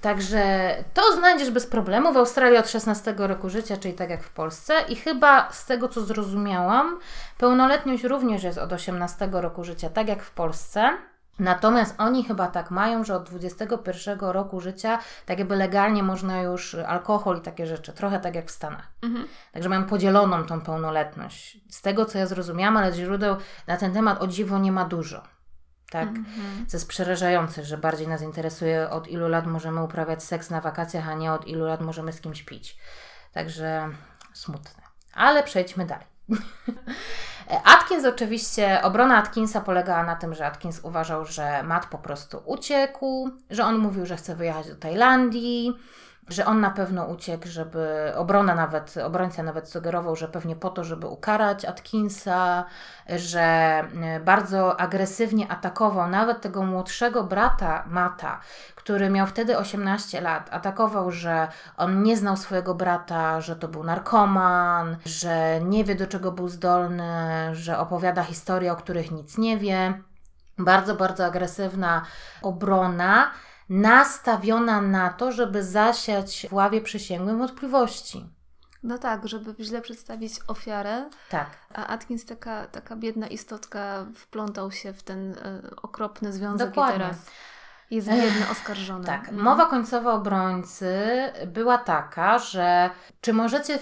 Także to znajdziesz bez problemu w Australii od 16 roku życia, czyli tak jak w Polsce. I chyba z tego, co zrozumiałam, pełnoletność również jest od 18 roku życia, tak jak w Polsce. Natomiast oni chyba tak mają, że od 21 roku życia tak jakby legalnie można już alkohol i takie rzeczy, trochę tak jak w Stanach. Mhm. Także mają podzieloną tą pełnoletność. Z tego co ja zrozumiałam, ale źródeł na ten temat o dziwo nie ma dużo. Tak, mhm. co jest przerażające, że bardziej nas interesuje od ilu lat możemy uprawiać seks na wakacjach, a nie od ilu lat możemy z kimś pić. Także smutne. Ale przejdźmy dalej. Atkins oczywiście, obrona Atkinsa polegała na tym, że Atkins uważał, że Matt po prostu uciekł, że on mówił, że chce wyjechać do Tajlandii, że on na pewno uciekł, żeby obrona nawet, obrońca nawet sugerował, że pewnie po to, żeby ukarać Atkinsa, że e, bardzo agresywnie atakował nawet tego młodszego brata Mata, który miał wtedy 18 lat. Atakował, że on nie znał swojego brata, że to był narkoman, że nie wie do czego był zdolny, że opowiada historie, o których nic nie wie. Bardzo, bardzo agresywna obrona. Nastawiona na to, żeby zasiać w ławie przysięgłym wątpliwości. No tak, żeby źle przedstawić ofiarę, Tak. a Atkins, taka, taka biedna istotka, wplątał się w ten e, okropny związek Dokładnie. i teraz jest biedny, oskarżony. Tak, Mhm. mowa końcowa obrońcy była taka, że czy możecie,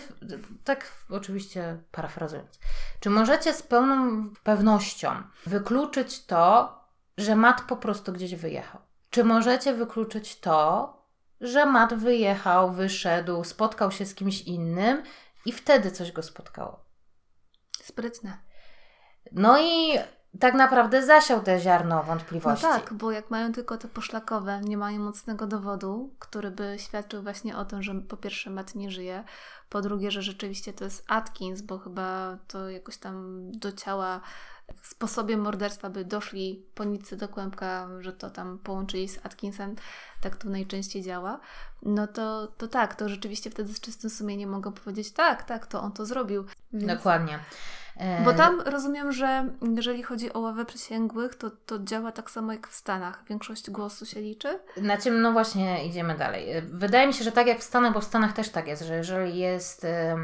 tak oczywiście parafrazując, czy możecie z pełną pewnością wykluczyć to, że Matt po prostu gdzieś wyjechał? Czy możecie wykluczyć to, że Matt wyjechał, wyszedł, spotkał się z kimś innym i wtedy coś go spotkało? Sprytne. No i tak naprawdę zasiał te ziarno No wątpliwości. tak, bo jak mają tylko te poszlakowe, nie mają mocnego dowodu, który by świadczył właśnie o tym, że po pierwsze Matt nie żyje, po drugie, że rzeczywiście to jest Atkins, bo chyba to jakoś tam do ciała sposobie morderstwa by doszli po nitce do kłębka, że to tam połączyli z Atkinsem, tak to najczęściej działa, no to, to tak, to rzeczywiście wtedy z czystym sumieniem mogą powiedzieć tak, tak, to on to zrobił. Więc... Dokładnie. E, Bo tam rozumiem, że jeżeli chodzi o ławę przysięgłych, to, to działa tak samo jak w Stanach. Większość głosu się liczy. Na czym, no właśnie, idziemy dalej. Wydaje mi się, że tak jak w Stanach, bo w Stanach też tak jest, że jeżeli jest e,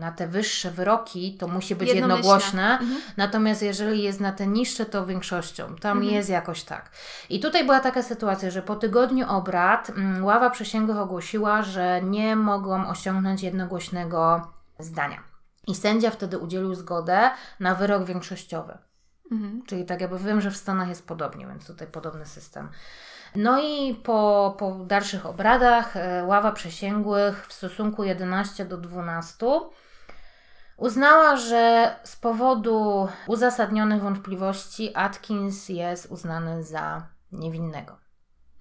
na te wyższe wyroki, to musi być jednogłośne, Mhm. natomiast jeżeli jest na te niższe, to większością. Tam Mhm. jest jakoś tak. I tutaj była taka sytuacja, że po tygodniu obrad ława przysięgłych ogłosiła, że nie mogą osiągnąć jednogłośnego zdania. I sędzia wtedy udzielił zgodę na wyrok większościowy. Mhm. Czyli tak jakby wiem, że w Stanach jest podobnie, więc tutaj podobny system. No i po, po dalszych obradach e, ława przysięgłych w stosunku 11 do 12 uznała, że z powodu uzasadnionych wątpliwości Atkins jest uznany za niewinnego.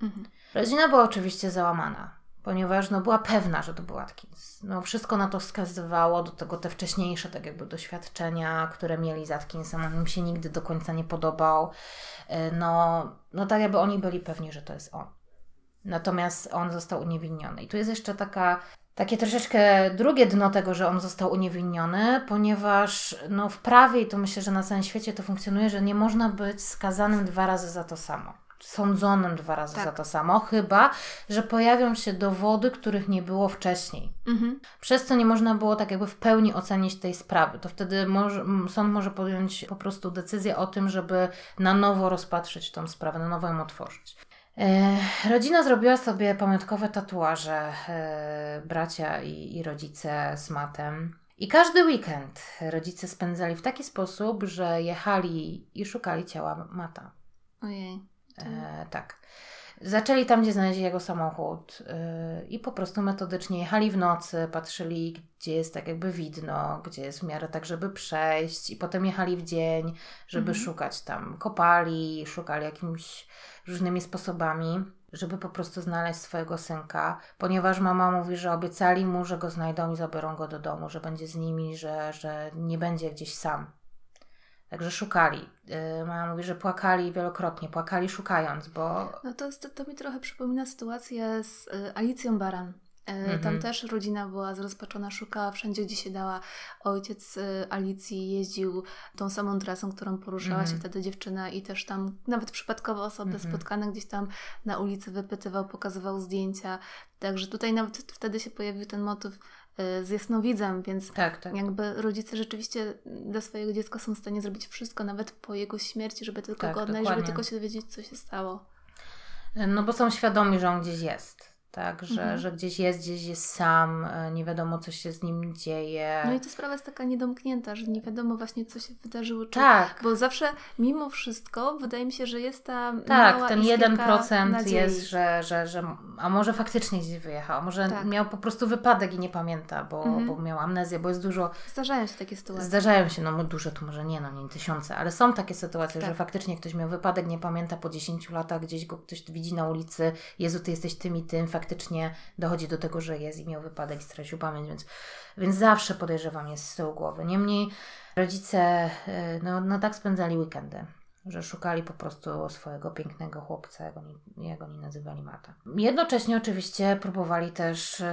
Mhm. Rodzina była oczywiście załamana, ponieważ no, była pewna, że to był Atkins. No, wszystko na to wskazywało, do tego te wcześniejsze tak jakby doświadczenia, które mieli z Atkinsem, on im się nigdy do końca nie podobał. E, No, no tak jakby oni byli pewni, że to jest on. Natomiast on został uniewinniony. I tu jest jeszcze taka, takie troszeczkę drugie dno tego, że on został uniewinniony, ponieważ no, w prawie, i to myślę, że na całym świecie to funkcjonuje, że nie można być skazanym dwa razy za to samo. Sądzonym dwa razy Tak. za to samo, chyba że pojawią się dowody, których nie było wcześniej. Mhm. Przez co nie można było tak jakby w pełni ocenić tej sprawy. To wtedy może, sąd może podjąć po prostu decyzję o tym, żeby na nowo rozpatrzyć tą sprawę, na nowo ją otworzyć. E, rodzina zrobiła sobie pamiątkowe tatuaże, e, bracia i, i rodzice z matem. I każdy weekend rodzice spędzali w taki sposób, że jechali i szukali ciała mata. Ojej. E, tak. Zaczęli tam, gdzie znaleźli jego samochód e, i po prostu metodycznie jechali w nocy, patrzyli, gdzie jest tak jakby widno, gdzie jest w miarę tak, żeby przejść i potem jechali w dzień, żeby Mhm. szukać tam. Kopali, szukali jakimiś różnymi sposobami, żeby po prostu znaleźć swojego synka, ponieważ mama mówi, że obiecali mu, że go znajdą i zabiorą go do domu, że będzie z nimi, że, że nie będzie gdzieś sam. Także szukali. Yy, Mama mówi, że płakali wielokrotnie, płakali szukając, bo No to, jest, to mi trochę przypomina sytuację z y, Alicją Baran. Y, Mhm. Tam też rodzina była zrozpaczona, szukała wszędzie, gdzie się dała. Ojciec y, Alicji jeździł tą samą trasą, którą poruszała Mhm. się wtedy dziewczyna i też tam nawet przypadkowe osoby Mhm. spotkane gdzieś tam na ulicy wypytywał, pokazywał zdjęcia. Także tutaj nawet wtedy się pojawił ten motyw y, z jasnowidzem, więc tak, tak. jakby rodzice rzeczywiście dla swojego dziecka są w stanie zrobić wszystko, nawet po jego śmierci, żeby tylko Tak, go odnaleźć, żeby tylko się dowiedzieć, co się stało. No bo są świadomi, że on gdzieś jest. Tak, że, Mhm. że gdzieś jest, gdzieś jest sam, e, nie wiadomo, co się z nim dzieje. No i ta sprawa jest taka niedomknięta, że nie wiadomo właśnie, co się wydarzyło. Czy... tak, Bo zawsze, mimo wszystko, wydaje mi się, że jest ta tak, mała ten iskierka 1% nadziei. jest, że, że, że. A może faktycznie gdzieś wyjechał, a może Tak. miał po prostu wypadek i nie pamięta, bo, Mhm. bo miał amnezję, bo jest dużo. Zdarzają się takie sytuacje. Zdarzają się, no dużo to może nie, no nie tysiące, ale są takie sytuacje, Tak. że faktycznie ktoś miał wypadek, nie pamięta po 10 latach, gdzieś go ktoś widzi na ulicy, Jezu, ty jesteś tym i tym, faktycznie dochodzi do tego, że jest i miał wypadek i stracił pamięć, więc, więc zawsze podejrzewam jest z tyłu głowy. Niemniej rodzice y, no, no tak spędzali weekendy. Że szukali po prostu swojego pięknego chłopca, jak oni, jak oni nazywali Mata. Jednocześnie oczywiście próbowali też y,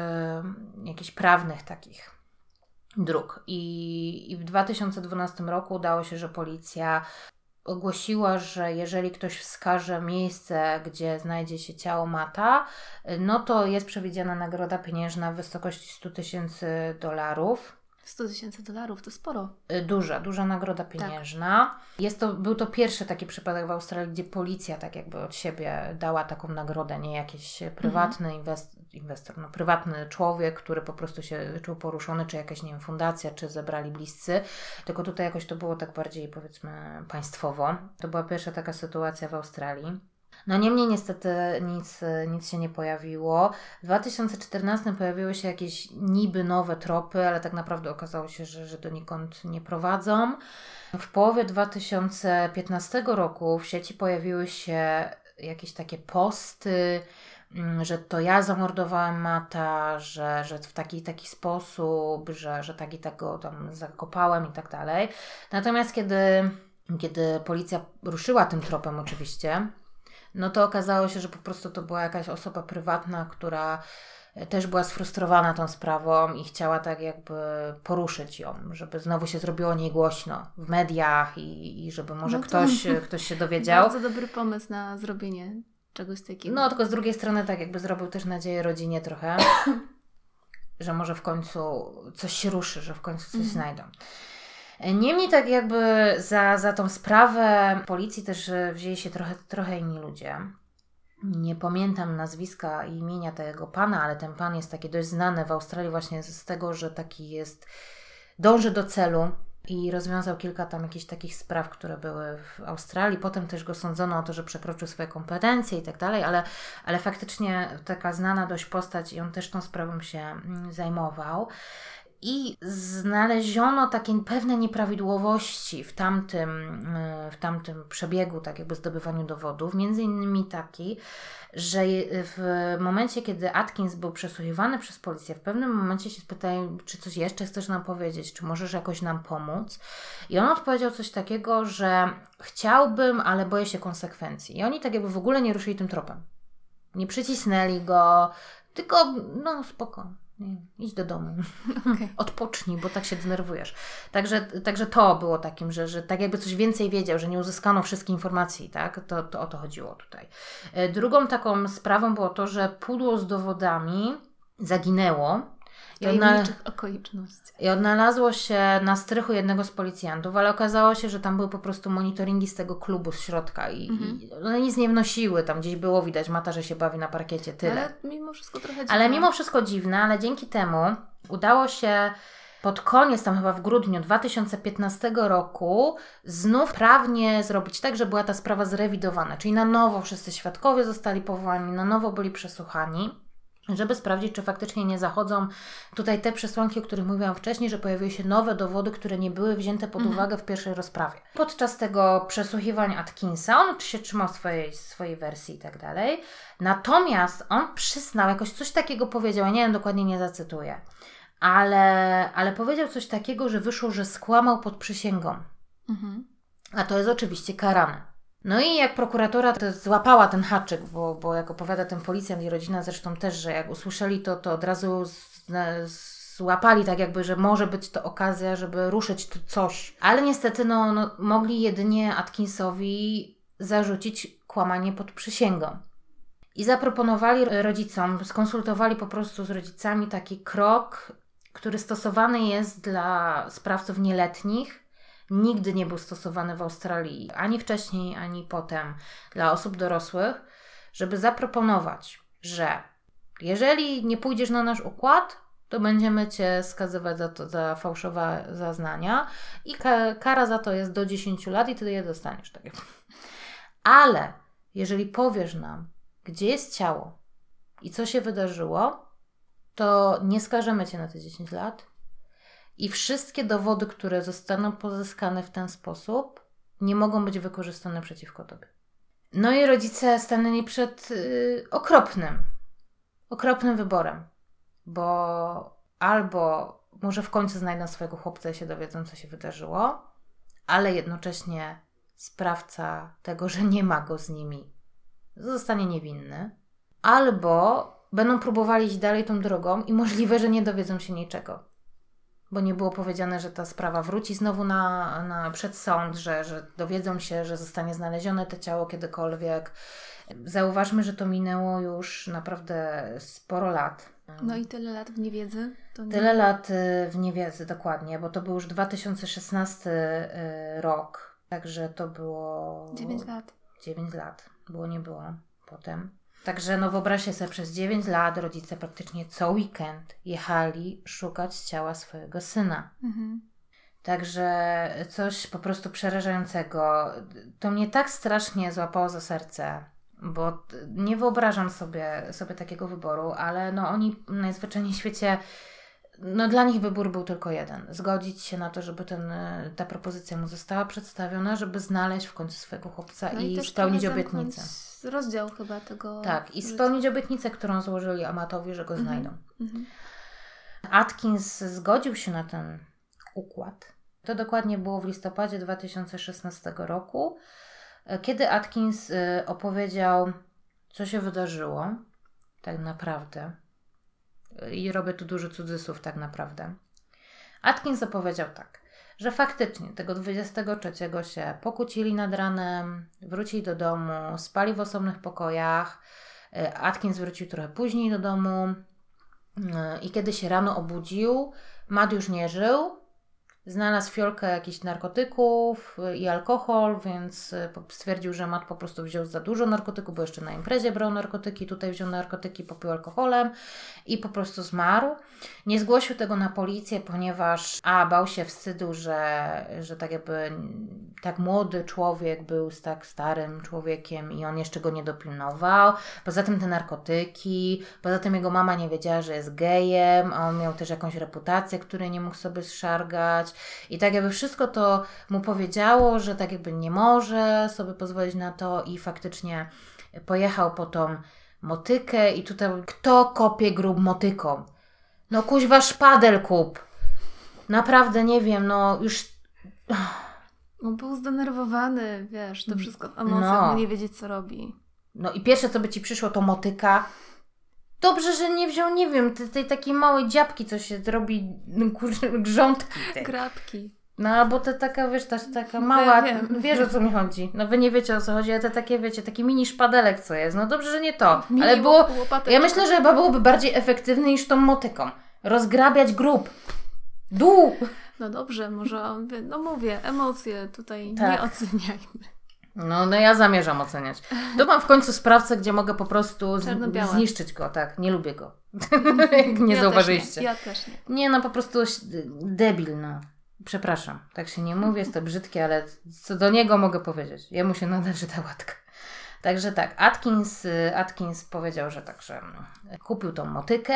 jakichś prawnych takich dróg. I, I w 2012 roku udało się, że policja ogłosiła, że jeżeli ktoś wskaże miejsce, gdzie znajdzie się ciało Mata, no to jest przewidziana nagroda pieniężna w wysokości 100 tysięcy dolarów. 100 tysięcy dolarów to sporo. Y, Duża, duża nagroda pieniężna. Jest to, był to pierwszy taki przypadek w Australii, gdzie policja tak jakby od siebie dała taką nagrodę, nie jakiś prywatny inwest, inwestor, no prywatny człowiek, który po prostu się czuł poruszony, czy jakaś, nie wiem, fundacja, czy zebrali bliscy, tylko tutaj jakoś to było tak bardziej powiedzmy państwowo. To była pierwsza taka sytuacja w Australii. No niemniej niestety nic, nic się nie pojawiło. W 2014 pojawiły się jakieś niby nowe tropy, ale tak naprawdę okazało się, że, że donikąd nie prowadzą. W połowie 2015 roku w sieci pojawiły się jakieś takie posty, że to ja zamordowałem Mata, że, że w taki taki sposób, że, że tak i tak go tam zakopałem i tak dalej. Natomiast kiedy, kiedy policja ruszyła tym tropem oczywiście, no to okazało się, że po prostu to była jakaś osoba prywatna, która też była sfrustrowana tą sprawą i chciała tak jakby poruszyć ją, żeby znowu się zrobiło o niej głośno w mediach i, i żeby może No to- ktoś, ktoś się dowiedział. Bardzo dobry pomysł na zrobienie czegoś takiego. No, tylko z drugiej strony tak jakby zrobił też nadzieję rodzinie trochę, że może w końcu coś się ruszy, że w końcu coś Mhm. znajdą. Niemniej tak jakby za, za tą sprawę policji też wzięli się trochę, trochę inni ludzie. Nie pamiętam nazwiska i imienia tego pana, ale ten pan jest taki dość znany w Australii właśnie z z tego, że taki jest, dąży do celu i rozwiązał kilka tam jakichś takich spraw, które były w Australii. Potem też go sądzono o to, że przekroczył swoje kompetencje i tak dalej, ale, ale faktycznie taka znana dość postać i on też tą sprawą się mm, zajmował. I znaleziono takie pewne nieprawidłowości w tamtym, y, w tamtym przebiegu, tak jakby zdobywaniu dowodów. Między innymi taki, że w momencie, kiedy Atkins był przesłuchiwany przez policję, w pewnym momencie się spytali, czy coś jeszcze chcesz nam powiedzieć, czy możesz jakoś nam pomóc. I on odpowiedział coś takiego, że chciałbym, ale boję się konsekwencji. I oni tak jakby w ogóle nie ruszyli tym tropem. Nie przycisnęli go, tylko no spoko. Idź do domu. Okej. Odpocznij, bo tak się denerwujesz. Także, także to było takim, że, że tak jakby coś więcej wiedział, że nie uzyskano wszystkich informacji, tak? To, to o to chodziło tutaj. E, Drugą taką sprawą było to, że pudło z dowodami zaginęło. I, odna- okolicznościach. I odnalazło się na strychu jednego z policjantów, ale okazało się, że tam były po prostu monitoringi z tego klubu z środka i, Mhm. i one nic nie wnosiły. Tam gdzieś było widać, Mata, że się bawi na parkiecie, tyle. Ale mimo wszystko trochę Ale dziwne. mimo wszystko dziwne, ale dzięki temu udało się pod koniec, tam chyba w grudniu 2015 roku, znów prawnie zrobić tak, że była ta sprawa zrewidowana. Czyli na nowo wszyscy świadkowie zostali powołani, na nowo byli przesłuchani. Żeby sprawdzić, czy faktycznie nie zachodzą tutaj te przesłanki, o których mówiłam wcześniej, że pojawiły się nowe dowody, które nie były wzięte pod Mhm. uwagę w pierwszej rozprawie. Podczas tego przesłuchiwań Atkinsa, on się trzymał swojej, swojej wersji i tak dalej. Natomiast on przyznał, jakoś coś takiego powiedział, ja nie wiem, dokładnie nie zacytuję, ale, ale powiedział coś takiego, że wyszło, że skłamał pod przysięgą. Mhm. A to jest oczywiście karane. No i jak prokuratura złapała ten haczyk, bo, bo jak opowiada ten policjant i rodzina zresztą też, że jak usłyszeli to, to od razu z, złapali tak jakby, że może być to okazja, żeby ruszyć tu coś. Ale niestety no, no, mogli jedynie Atkinsowi zarzucić kłamanie pod przysięgą. I zaproponowali rodzicom, skonsultowali po prostu z rodzicami taki krok, który stosowany jest dla sprawców nieletnich, nigdy nie był stosowany w Australii, ani wcześniej, ani potem dla osób dorosłych, żeby zaproponować, że jeżeli nie pójdziesz na nasz układ, to będziemy cię skazywać za, to, za fałszowe zaznania i ka- kara za to jest do 10 lat i ty je dostaniesz. Tak. jakby. Ale jeżeli powiesz nam, gdzie jest ciało i co się wydarzyło, to nie skażemy cię na te 10 lat, i wszystkie dowody, które zostaną pozyskane w ten sposób, nie mogą być wykorzystane przeciwko tobie. No i rodzice stanęli przed y, okropnym, okropnym wyborem, bo albo może w końcu znajdą swojego chłopca i się dowiedzą, co się wydarzyło, ale jednocześnie sprawca tego, że nie ma go z nimi, zostanie niewinny, albo będą próbowali iść dalej tą drogą i możliwe, że nie dowiedzą się niczego. Bo nie było powiedziane, że ta sprawa wróci znowu na, na przed sąd, że, że dowiedzą się, że zostanie znalezione to ciało kiedykolwiek. Zauważmy, że to minęło już naprawdę sporo lat. No i tyle lat w niewiedzy. Nie... Tyle lat y, w niewiedzy, dokładnie, bo to był już 2016 y, rok, także to było... 9 lat. 9 lat, było nie było potem. Także no wyobraźcie sobie, przez 9 lat rodzice praktycznie co weekend jechali szukać ciała swojego syna. Mhm. Także coś po prostu przerażającego. To mnie tak strasznie złapało za serce, bo nie wyobrażam sobie, sobie takiego wyboru, ale no oni najzwyczajniej w świecie, no dla nich wybór był tylko jeden. Zgodzić się na to, żeby ten, y, ta propozycja mu została przedstawiona, żeby znaleźć w końcu swojego chłopca No i, też spełnić obietnicę. Rozdział chyba tego. Tak, i życia. spełnić obietnicę, którą złożyli Amatowi, że go Mhm. znajdą. Mhm. Atkins zgodził się na ten układ. To dokładnie było w listopadzie 2016 roku, e, kiedy Atkins y, opowiedział, co się wydarzyło tak naprawdę. I robię tu dużo cudzysłów tak naprawdę. Atkins opowiedział tak, że faktycznie tego 23 się pokłócili nad ranem, wrócili do domu, spali w osobnych pokojach. E, Atkins wrócił trochę później do domu, E, I kiedy się rano obudził, Matt już nie żył. Znalazł fiolkę jakichś narkotyków y, i alkohol, więc y, stwierdził, że Matt po prostu wziął za dużo narkotyków, bo jeszcze na imprezie brał narkotyki, tutaj wziął narkotyki, popił alkoholem i po prostu zmarł. Nie zgłosił tego na policję, ponieważ a bał się wstydu, że, że tak jakby tak młody człowiek był z tak starym człowiekiem i on jeszcze go nie dopilnował. Poza tym te narkotyki, poza tym jego mama nie wiedziała, że jest gejem, a on miał też jakąś reputację, której nie mógł sobie zszargać. I tak jakby wszystko to mu powiedziało, że tak jakby nie może sobie pozwolić na to i faktycznie pojechał po tą motykę i tutaj kto kopie grób motyką? No kuźwa szpadel kup. Naprawdę nie wiem, no już On był zdenerwowany, wiesz, to wszystko w emocjach, No. no. nie wiedzieć co robi. No i pierwsze, co by ci przyszło, to motyka. Dobrze, że nie wziął, nie wiem, tej, tej takiej małej dziabki, co się robi, no, kurczę, grządki. Tej. Grabki. No albo te taka, wiesz, ta, taka mała, wiem. wiesz o co mi chodzi. No wy nie wiecie o co chodzi, ale te takie, wiecie, taki mini szpadelek, co jest. No dobrze, że nie to. Mini ale było, ja myślę, że chyba byłoby bardziej efektywne niż tą motyką. Rozgrabiać grób. Dół. No dobrze, może on no mówię, emocje tutaj Tak. nie oceniajmy. No, no ja zamierzam oceniać. To mam w końcu sprawcę, gdzie mogę po prostu zniszczyć go, tak. Nie lubię go. Jak nie ja zauważyliście. Nie, ja też nie. Nie, no po prostu debil, no. Przepraszam, tak się nie mówi, jest to brzydkie, ale co do niego mogę powiedzieć. Jemu się należy ta łatka. Także tak, Atkins, y, Atkins powiedział, że także mm, kupił tą motykę,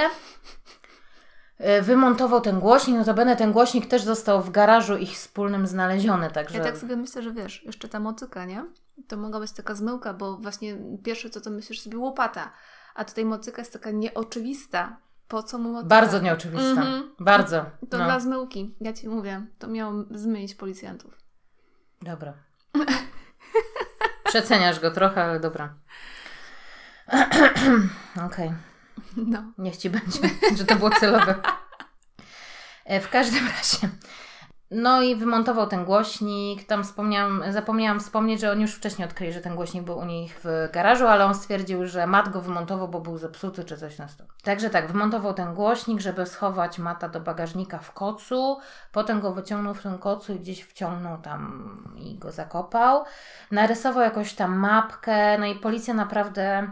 wymontował ten głośnik, notabene ten głośnik też został w garażu ich wspólnym znaleziony, także... Ja tak sobie myślę, że wiesz, jeszcze ta motyka, nie? To mogła być taka zmyłka, bo właśnie pierwsze co to myślisz sobie łopata, a tutaj motyka jest taka nieoczywista. Po co mu motyka? Bardzo nieoczywista. Mhm. Bardzo. To no. dla zmyłki, ja Ci mówię. To miało zmylić policjantów. Dobra. Przeceniasz go trochę, ale dobra. Okej. No. Niech ci będzie, że to było celowe. E, W każdym razie. No i wymontował ten głośnik. Tam wspomniałam, zapomniałam wspomnieć, że oni już wcześniej odkryli, że ten głośnik był u nich w garażu, ale on stwierdził, że Matt go wymontował, bo był zepsuty czy coś na styl. Także tak, wymontował ten głośnik, żeby schować Mata do bagażnika w kocu. Potem go wyciągnął w tym kocu i gdzieś wciągnął tam i go zakopał. Narysował jakąś tam mapkę, no i policja naprawdę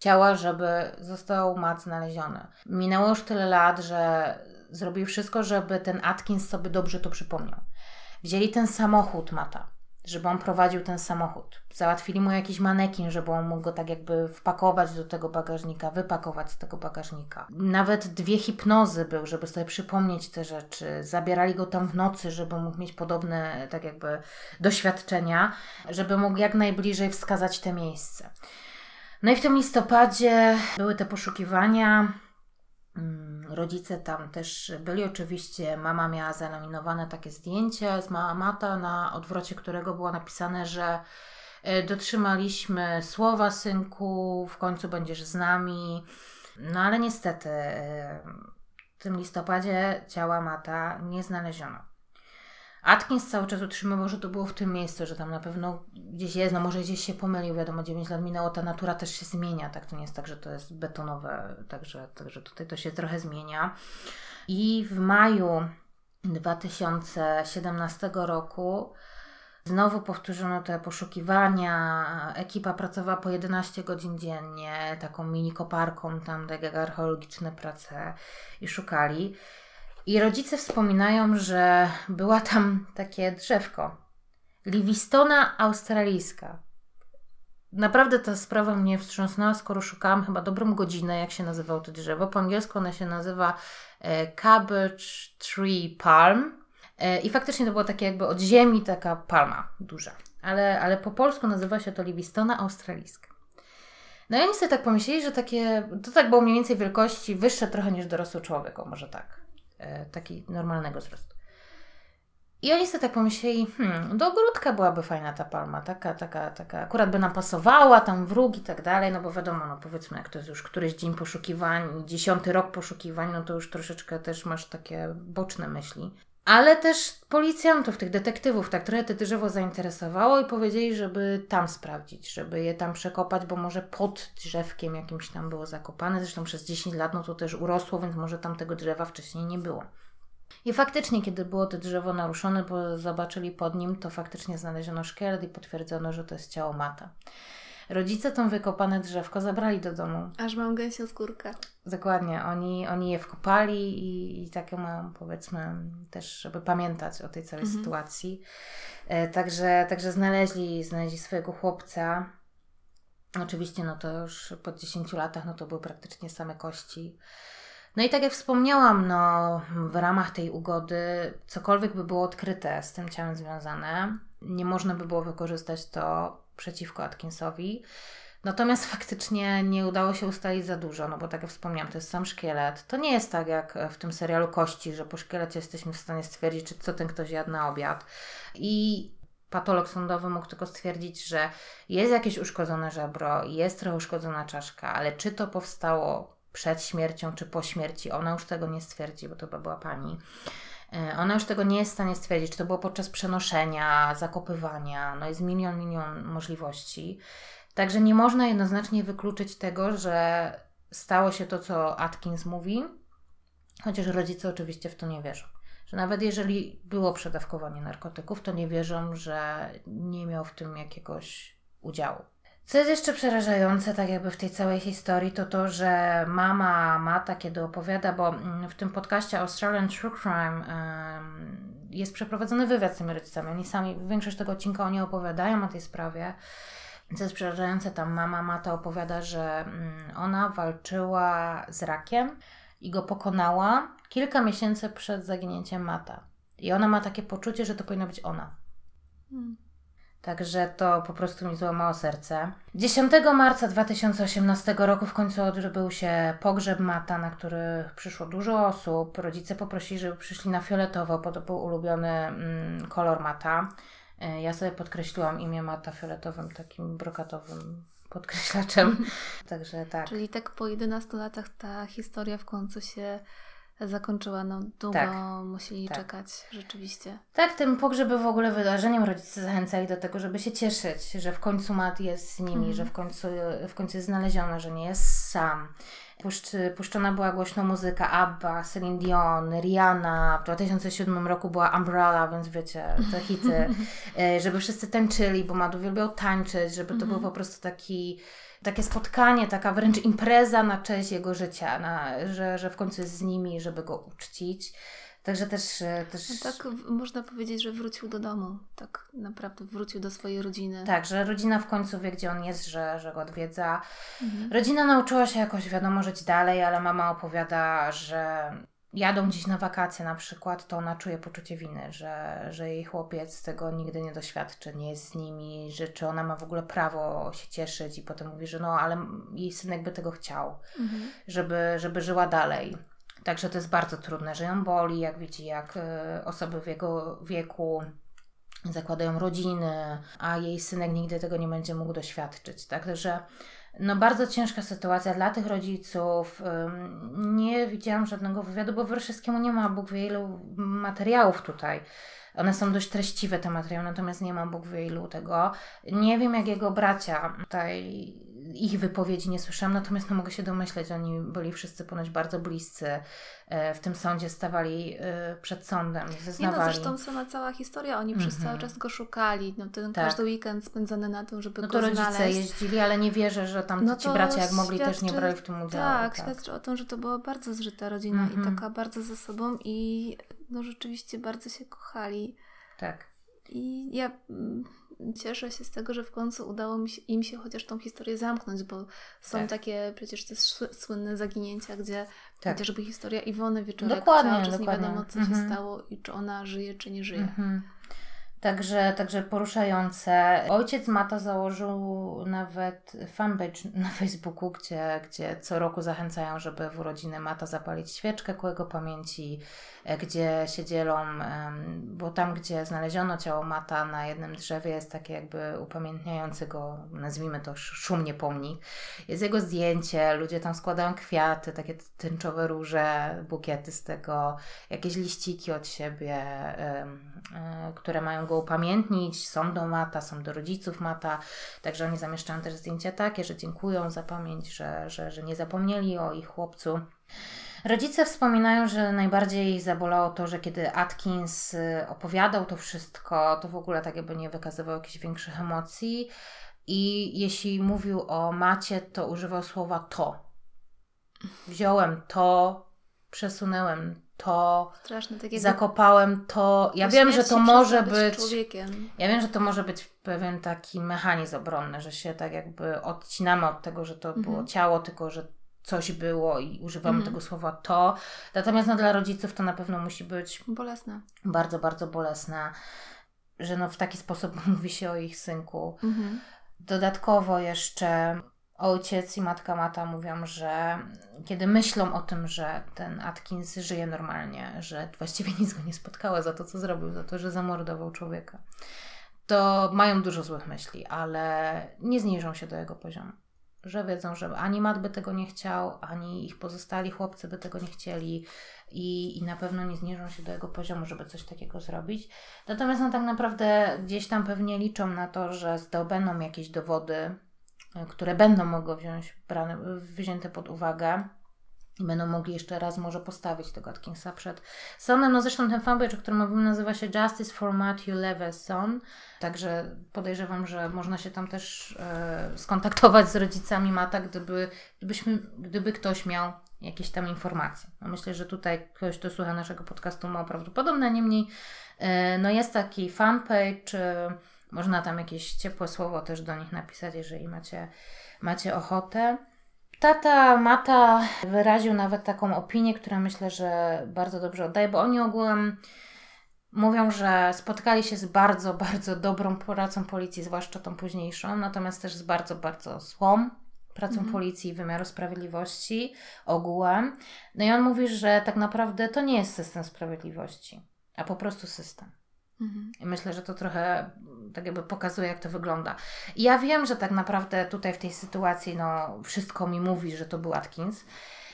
chciała, żeby został Matt znaleziony. Minęło już tyle lat, że zrobił wszystko, żeby ten Atkins sobie dobrze to przypomniał. Wzięli ten samochód Mata, żeby on prowadził ten samochód. Załatwili mu jakiś manekin, żeby on mógł go tak jakby wpakować do tego bagażnika, wypakować z tego bagażnika. Nawet dwie hipnozy był, żeby sobie przypomnieć te rzeczy. Zabierali go tam w nocy, żeby mógł mieć podobne tak jakby doświadczenia, żeby mógł jak najbliżej wskazać te miejsce. No i w tym listopadzie były te poszukiwania. Mm, Rodzice tam też byli oczywiście. Mama miała zalaminowane takie zdjęcie z mała Mata, na odwrocie którego było napisane, że e, dotrzymaliśmy słowa synku, w końcu będziesz z nami. No ale niestety e, tym listopadzie ciała Mata nie znaleziono. Atkins cały czas utrzymywał, że to było w tym miejscu, że tam na pewno gdzieś jest, no może gdzieś się pomylił, wiadomo, 9 lat minęło, ta natura też się zmienia, tak, to nie jest tak, że to jest betonowe, także, także tutaj to się trochę zmienia. I w maju 2017 roku Znowu powtórzono te poszukiwania. Ekipa pracowała po 11 godzin dziennie, taką mini koparką, tam takie archeologiczne prace i szukali. I rodzice wspominają, że była tam takie drzewko. Livistona australijska. Naprawdę ta sprawa mnie wstrząsnęła, skoro szukałam chyba dobrą godzinę, jak się nazywało to drzewo. Po angielsku ono się nazywa e, Cabbage Tree Palm. E, I faktycznie to było takie jakby od ziemi taka palma duża. Ale, ale po polsku nazywa się to Livistona australijska. No i oni sobie tak pomyśleli, że takie, to tak było mniej więcej wielkości wyższe trochę niż dorosły człowiek, o może tak. E, taki normalnego wzrostu. I oni sobie tak pomyśleli, hmm, do ogródka byłaby fajna ta palma, taka, taka, taka, akurat by nam pasowała, tam wróg i tak dalej, no bo wiadomo, no powiedzmy, jak to jest już któryś dzień poszukiwań, dziesiąty rok poszukiwań, no to już troszeczkę też masz takie boczne myśli. Ale też policjantów, tych detektywów, tak trochę drzewo zainteresowało i powiedzieli, żeby tam sprawdzić, żeby je tam przekopać, bo może pod drzewkiem jakimś tam było zakopane. Zresztą przez 10 lat no to też urosło, więc może tam tego drzewa wcześniej nie było. I faktycznie, kiedy było to drzewo naruszone, bo zobaczyli pod nim, to faktycznie znaleziono szkielet i potwierdzono, że to jest ciało mata. Rodzice tą wykopane drzewko zabrali do domu. Aż mam gęsią skórkę. Dokładnie. Oni, oni je wkopali i, i takie mam, powiedzmy, też, żeby pamiętać o tej całej mhm. sytuacji. E, także, także znaleźli, znaleźli swojego chłopca. Oczywiście, no to już po 10 latach, no to były praktycznie same kości. No i tak jak wspomniałam, no w ramach tej ugody cokolwiek by było odkryte z tym ciałem związane, nie można by było wykorzystać to przeciwko Atkinsowi. Natomiast faktycznie nie udało się ustalić za dużo, no bo tak jak wspomniałam, to jest sam szkielet. To nie jest tak jak w tym serialu Kości, że po szkielecie jesteśmy w stanie stwierdzić, czy co ten ktoś jadł na obiad. I patolog sądowy mógł tylko stwierdzić, że jest jakieś uszkodzone żebro, jest trochę uszkodzona czaszka, ale czy to powstało przed śmiercią, czy po śmierci, ona już tego nie stwierdzi, bo to była pani. E, ona już tego nie jest w stanie stwierdzić, czy to było podczas przenoszenia, zakopywania, no jest milion, milion możliwości. Także nie można jednoznacznie wykluczyć tego, że stało się to, co Atkins mówi, chociaż rodzice oczywiście w to nie wierzą. Że nawet jeżeli było przedawkowanie narkotyków, to nie wierzą, że nie miał w tym jakiegoś udziału. Co jest jeszcze przerażające, tak jakby w tej całej historii, to to, że mama Mata, kiedy opowiada, bo mm, w tym podcaście Australian True Crime jest przeprowadzony wywiad z tymi rodzicami. Oni sami, większość tego odcinka oni opowiadają o tej sprawie. Co jest przerażające, tam mama Mata opowiada, że mm, ona walczyła z rakiem i go pokonała kilka miesięcy przed zaginięciem Mata. I ona ma takie poczucie, że to powinna być ona. Hmm. Także to po prostu mi złamało serce. 10 marca 2018 roku w końcu odbył się pogrzeb Mata, na który przyszło dużo osób. Rodzice poprosili, żeby przyszli na fioletowo, bo to był ulubiony mm, kolor Mata. E, ja sobie podkreśliłam imię Mata fioletowym, takim brokatowym podkreślaczem. Także tak. Czyli tak po 11 latach ta historia w końcu się zakończyła. No długo tak, musieli tak. czekać, rzeczywiście. Tak, tym pogrzeb był w ogóle wydarzeniem. Rodzice zachęcali do tego, żeby się cieszyć, że w końcu Matt jest z nimi, mhm. że w końcu, w końcu jest znaleziony, że nie jest sam. Puszcz, puszczona była głośno muzyka ABBA, Celine Dion, Rihanna. W 2007 roku była Umbrella, więc wiecie, te hity. E, żeby wszyscy tańczyli, bo Matt uwielbiał tańczyć, żeby to był mhm. po prostu taki takie spotkanie, taka wręcz impreza na cześć jego życia, na, że, że w końcu jest z nimi, żeby go uczcić. Także też. E, też... No tak można powiedzieć, że wrócił do domu. Tak naprawdę wrócił do swojej rodziny. Tak, że rodzina w końcu wie, gdzie on jest, że, że go odwiedza. Mhm. Rodzina nauczyła się jakoś, wiadomo, żyć dalej, ale mama opowiada, że jadą gdzieś na wakacje na przykład, to ona czuje poczucie winy, że, że jej chłopiec tego nigdy nie doświadczy, nie jest z nimi, że czy ona ma w ogóle prawo się cieszyć i potem mówi, że no ale jej synek by tego chciał, mhm. żeby, żeby żyła dalej. Także to jest bardzo trudne, że ją boli, jak widzi, jak y, osoby w jego wieku zakładają rodziny, a jej synek nigdy tego nie będzie mógł doświadczyć. Tak? Także no bardzo ciężka sytuacja dla tych rodziców. Nie widziałam żadnego wywiadu, bo Wyrszewskiemu nie ma Bóg wie ilu materiałów tutaj. One są dość treściwe, te materiały, natomiast nie ma Bóg wie ilu tego. Nie wiem, jak jego bracia tutaj ich wypowiedzi nie słyszałam, natomiast no, mogę się domyśleć, oni byli wszyscy ponoć bardzo bliscy. E, w tym sądzie stawali e, przed sądem, zeznawali. Nie no, zresztą sama cała historia, oni przez cały mhm. czas go szukali. No, ten tak. każdy weekend spędzony na tym, żeby no to go rodzice znaleźć. jeździli, ale nie wierzę, że tam no ci bracia, jak mogli, też nie brali w tym udziału. Tak, tak, świadczy o tym, że to była bardzo zżyta rodzina i mhm. taka bardzo ze sobą i no rzeczywiście bardzo się kochali. Tak. I ja mm, cieszę się z tego, że w końcu udało mi się, im się chociaż tą historię zamknąć, bo są tak. takie przecież te słynne zaginięcia, gdzie tak. chociażby historia Iwony Wieczorek dokładnie, cały czas dokładnie. nie wiadomo, co mhm. się stało i czy ona żyje, czy nie żyje. Mhm. Także, także poruszające. Ojciec Mata założył nawet fanpage na Facebooku, gdzie, gdzie co roku zachęcają, żeby w urodziny Mata zapalić świeczkę ku jego pamięci, e, gdzie się dzielą, bo tam, gdzie znaleziono ciało Mata na jednym drzewie jest takie jakby upamiętniający go, nazwijmy to szumnie pomnik. Jest jego zdjęcie, ludzie tam składają kwiaty, takie tęczowe róże, bukiety z tego, jakieś liściki od siebie, e, które mają go upamiętnić. Są do Mata, są do rodziców Mata, także oni zamieszczają też zdjęcia takie, że dziękują za pamięć, że, że, że nie zapomnieli o ich chłopcu. Rodzice wspominają, że najbardziej zabolało to, że kiedy Atkins y, opowiadał to wszystko, to w ogóle tak jakby nie wykazywał jakichś większych emocji. I jeśli mówił o macie, to używał słowa to. Wziąłem to, przesunęłem to, tak zakopałem to. Ja wiem, że to może być. Człowiekiem. Ja wiem, że to może być pewien taki mechanizm obronny, że się tak jakby odcinamy od tego, że to mhm. było ciało, tylko że coś było i używamy mhm. tego słowa to. Natomiast no, dla rodziców to na pewno musi być bolesne. Bardzo, bardzo bolesne, że no, w taki sposób mówi się o ich synku. Mhm. Dodatkowo jeszcze ojciec i matka Mata mówią, że kiedy myślą o tym, że ten Atkins żyje normalnie, że właściwie nic go nie spotkało za to, co zrobił, za to, że zamordował człowieka, to mają dużo złych myśli, ale nie zniżą się do jego poziomu. Że wiedzą, że ani Mat by tego nie chciał, ani ich pozostali chłopcy by tego nie chcieli i, i na pewno nie zniżą się do jego poziomu, żeby coś takiego zrobić. Natomiast no, tak naprawdę gdzieś tam pewnie liczą na to, że zdobędą jakieś dowody, które będą mogły wziąć, brane, wzięte pod uwagę i będą mogli jeszcze raz może postawić tego Atkinsa przed sądem. No zresztą ten fanpage, o którym mówimy, nazywa się Justice for Matthew Leveson, także podejrzewam, że można się tam też e, skontaktować z rodzicami Mata, gdyby, gdybyśmy, gdyby ktoś miał jakieś tam informacje. No myślę, że tutaj ktoś, kto słucha naszego podcastu ma prawdopodobne, niemniej e, no jest taki fanpage, e, można tam jakieś ciepłe słowo też do nich napisać, jeżeli macie, macie ochotę. Tata Mata wyraził nawet taką opinię, która myślę, że bardzo dobrze oddaje, bo oni ogółem mówią, że spotkali się z bardzo, bardzo dobrą pracą policji, zwłaszcza tą późniejszą, natomiast też z bardzo, bardzo złą pracą mhm. policji i wymiaru sprawiedliwości ogółem. No i on mówi, że tak naprawdę to nie jest system sprawiedliwości, a po prostu system. Mhm. I myślę, że to trochę tak jakby pokazuje, jak to wygląda. I ja wiem, że tak naprawdę tutaj w tej sytuacji no, wszystko mi mówi, że to był Atkins.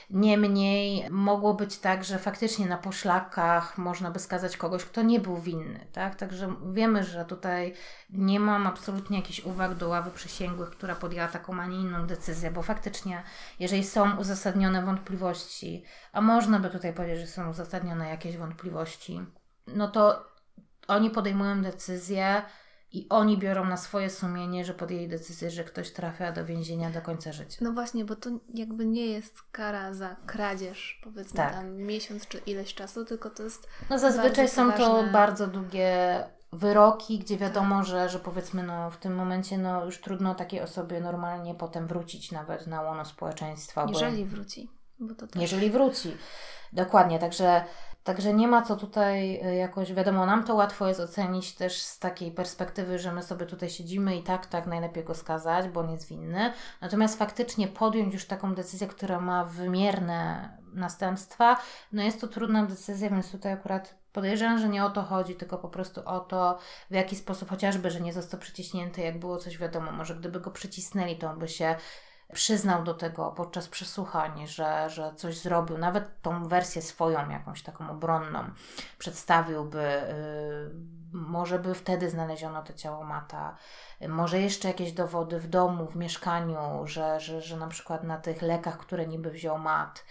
Niemniej mogło być tak, że faktycznie na poszlakach można by skazać kogoś, kto nie był winny, tak? Także wiemy, że tutaj nie mam absolutnie jakichś uwag do ławy przysięgłych, która podjęła taką, a nie inną decyzję, bo faktycznie, jeżeli są uzasadnione wątpliwości, a można by tutaj powiedzieć, że są uzasadnione jakieś wątpliwości, no to oni podejmują decyzję i oni biorą na swoje sumienie, że podjęli decyzję, że ktoś trafia do więzienia do końca życia. No właśnie, bo to jakby nie jest kara za kradzież, powiedzmy tak. tam miesiąc czy ileś czasu, tylko to jest. No zazwyczaj są to bardzo długie wyroki, gdzie wiadomo, tak. że, że powiedzmy no, w tym momencie no, już trudno takiej osobie normalnie potem wrócić nawet na łono społeczeństwa. Jeżeli bo... wróci. Bo to też... Jeżeli wróci. Dokładnie, także Także nie ma co tutaj y, jakoś, wiadomo, nam to łatwo jest ocenić też z takiej perspektywy, że my sobie tutaj siedzimy i tak, tak, najlepiej go skazać, bo on jest winny. Natomiast faktycznie podjąć już taką decyzję, która ma wymierne następstwa, no jest to trudna decyzja, więc tutaj akurat podejrzewam, że nie o to chodzi, tylko po prostu o to, w jaki sposób chociażby, że nie został przyciśnięty, jak było coś wiadomo, może gdyby go przycisnęli, to on by się przyznał do tego podczas przesłuchań, że, że coś zrobił, nawet tą wersję swoją, jakąś taką obronną, przedstawiłby, yy, może by wtedy znaleziono to ciało Mata, może jeszcze jakieś dowody w domu, w mieszkaniu, że, że, że na przykład na tych lekach, które niby wziął Mat,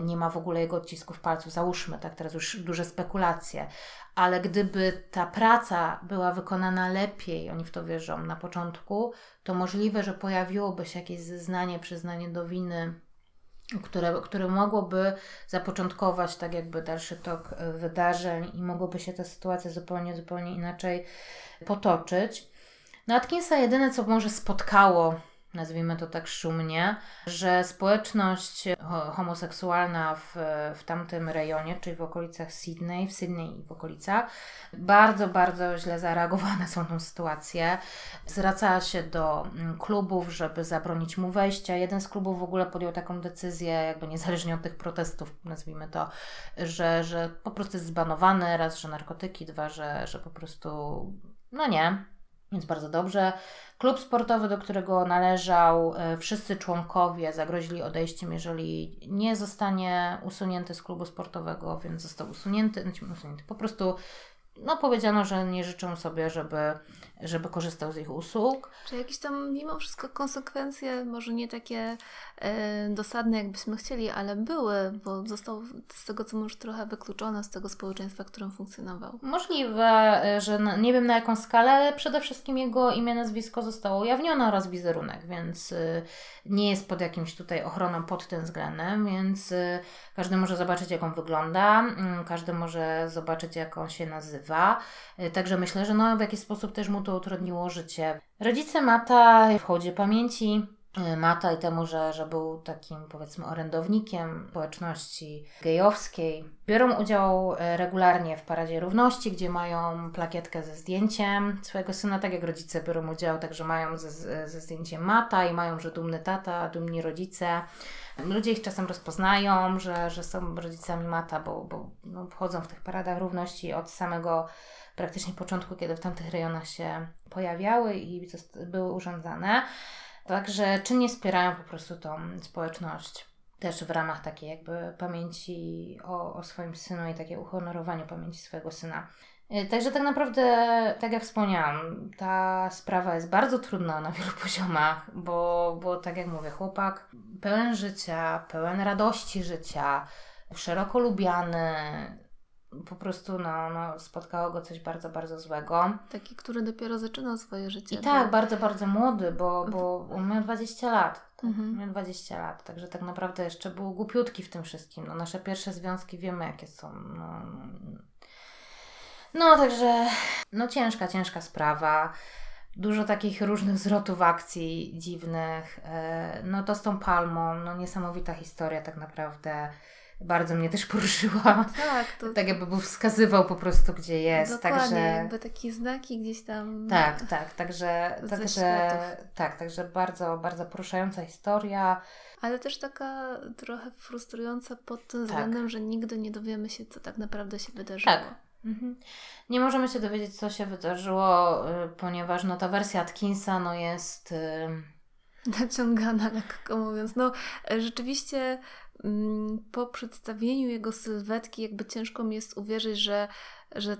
nie ma w ogóle jego odcisków palców, załóżmy, tak, teraz już duże spekulacje, ale gdyby ta praca była wykonana lepiej, oni w to wierzą na początku, to możliwe, że pojawiłoby się jakieś zeznanie, przyznanie do winy, które, które mogłoby zapoczątkować tak jakby dalszy tok e, wydarzeń i mogłoby się ta sytuacja zupełnie, zupełnie inaczej potoczyć. No Atkinsa jedyne, co może spotkało nazwijmy to tak szumnie, że społeczność homoseksualna w, w tamtym rejonie, czyli w okolicach Sydney, w Sydney i w okolicach, bardzo, bardzo źle zareagowała na całą tą sytuację. Zwracała się do mm, klubów, żeby zabronić mu wejścia. Jeden z klubów w ogóle podjął taką decyzję, jakby niezależnie od tych protestów, nazwijmy to, że, że po prostu jest zbanowany, raz, że narkotyki, dwa, że, że po prostu, no nie, więc bardzo dobrze. Klub sportowy, do którego należał, e, wszyscy członkowie zagrozili odejściem, jeżeli nie zostanie usunięty z klubu sportowego, więc został usunięty, znaczy usunięty. Po prostu no, powiedziano, że nie życzą sobie, żeby, żeby korzystał z ich usług. Czy jakieś tam mimo wszystko konsekwencje, może nie takie e, dosadne, jakbyśmy chcieli, ale były, bo został z tego, co już trochę wykluczony z tego społeczeństwa, w którym funkcjonował. Możliwe, e, że na, nie wiem na jaką skalę, ale przede wszystkim jego imię, nazwisko zostało ujawnione oraz wizerunek, więc y, nie jest pod jakimś tutaj ochroną pod tym względem, więc y, każdy może zobaczyć, jak on wygląda, y, każdy może zobaczyć, jak on się nazywa. Także myślę, że no, w jakiś sposób też mu to utrudniło życie. Rodzice Mata w chodzie pamięci y, Mata i temu, że, że był takim powiedzmy orędownikiem społeczności gejowskiej. Biorą udział y, regularnie w Paradzie Równości, gdzie mają plakietkę ze zdjęciem swojego syna, tak jak rodzice biorą udział, także mają ze, ze zdjęciem Mata i mają, że dumny tata, dumni rodzice. Ludzie ich czasem rozpoznają, że, że są rodzicami Mata, bo, bo no, wchodzą w tych paradach równości od samego praktycznie początku, kiedy w tamtych rejonach się pojawiały i były urządzane. Także czynnie wspierają po prostu tą społeczność. Też w ramach takiej jakby pamięci o, o swoim synu i takie uhonorowanie pamięci swojego syna. Y, także tak naprawdę, tak jak wspomniałam, ta sprawa jest bardzo trudna na wielu poziomach, bo, bo tak jak mówię, chłopak pełen życia, pełen radości życia, szeroko lubiany, po prostu no, no, spotkało go coś bardzo, bardzo złego. Taki, który dopiero zaczynał swoje życie. I tak, bardzo, bardzo młody, bo, bo on miał 20 lat. Tak, mhm. Miał 20 lat, także tak naprawdę jeszcze był głupiutki w tym wszystkim. No, nasze pierwsze związki wiemy, jakie są. No, no także, no ciężka, ciężka sprawa. Dużo takich różnych zwrotów akcji dziwnych. E, no to z tą palmą, no niesamowita historia tak naprawdę bardzo mnie też poruszyła. Tak, to... tak jakby był wskazywał po prostu, gdzie jest. Dokładnie, także... jakby takie znaki gdzieś tam. Tak, tak, także, także, tak, także bardzo, bardzo poruszająca historia. Ale też taka trochę frustrująca pod tym tak. względem, że nigdy nie dowiemy się, co tak naprawdę się wydarzyło. Tak. Mhm. Nie możemy się dowiedzieć, co się wydarzyło, y, ponieważ no, ta wersja Atkinsa no, jest... Y, Naciągana, lekko mówiąc. No, rzeczywiście po przedstawieniu jego sylwetki jakby ciężko mi jest uwierzyć, że, że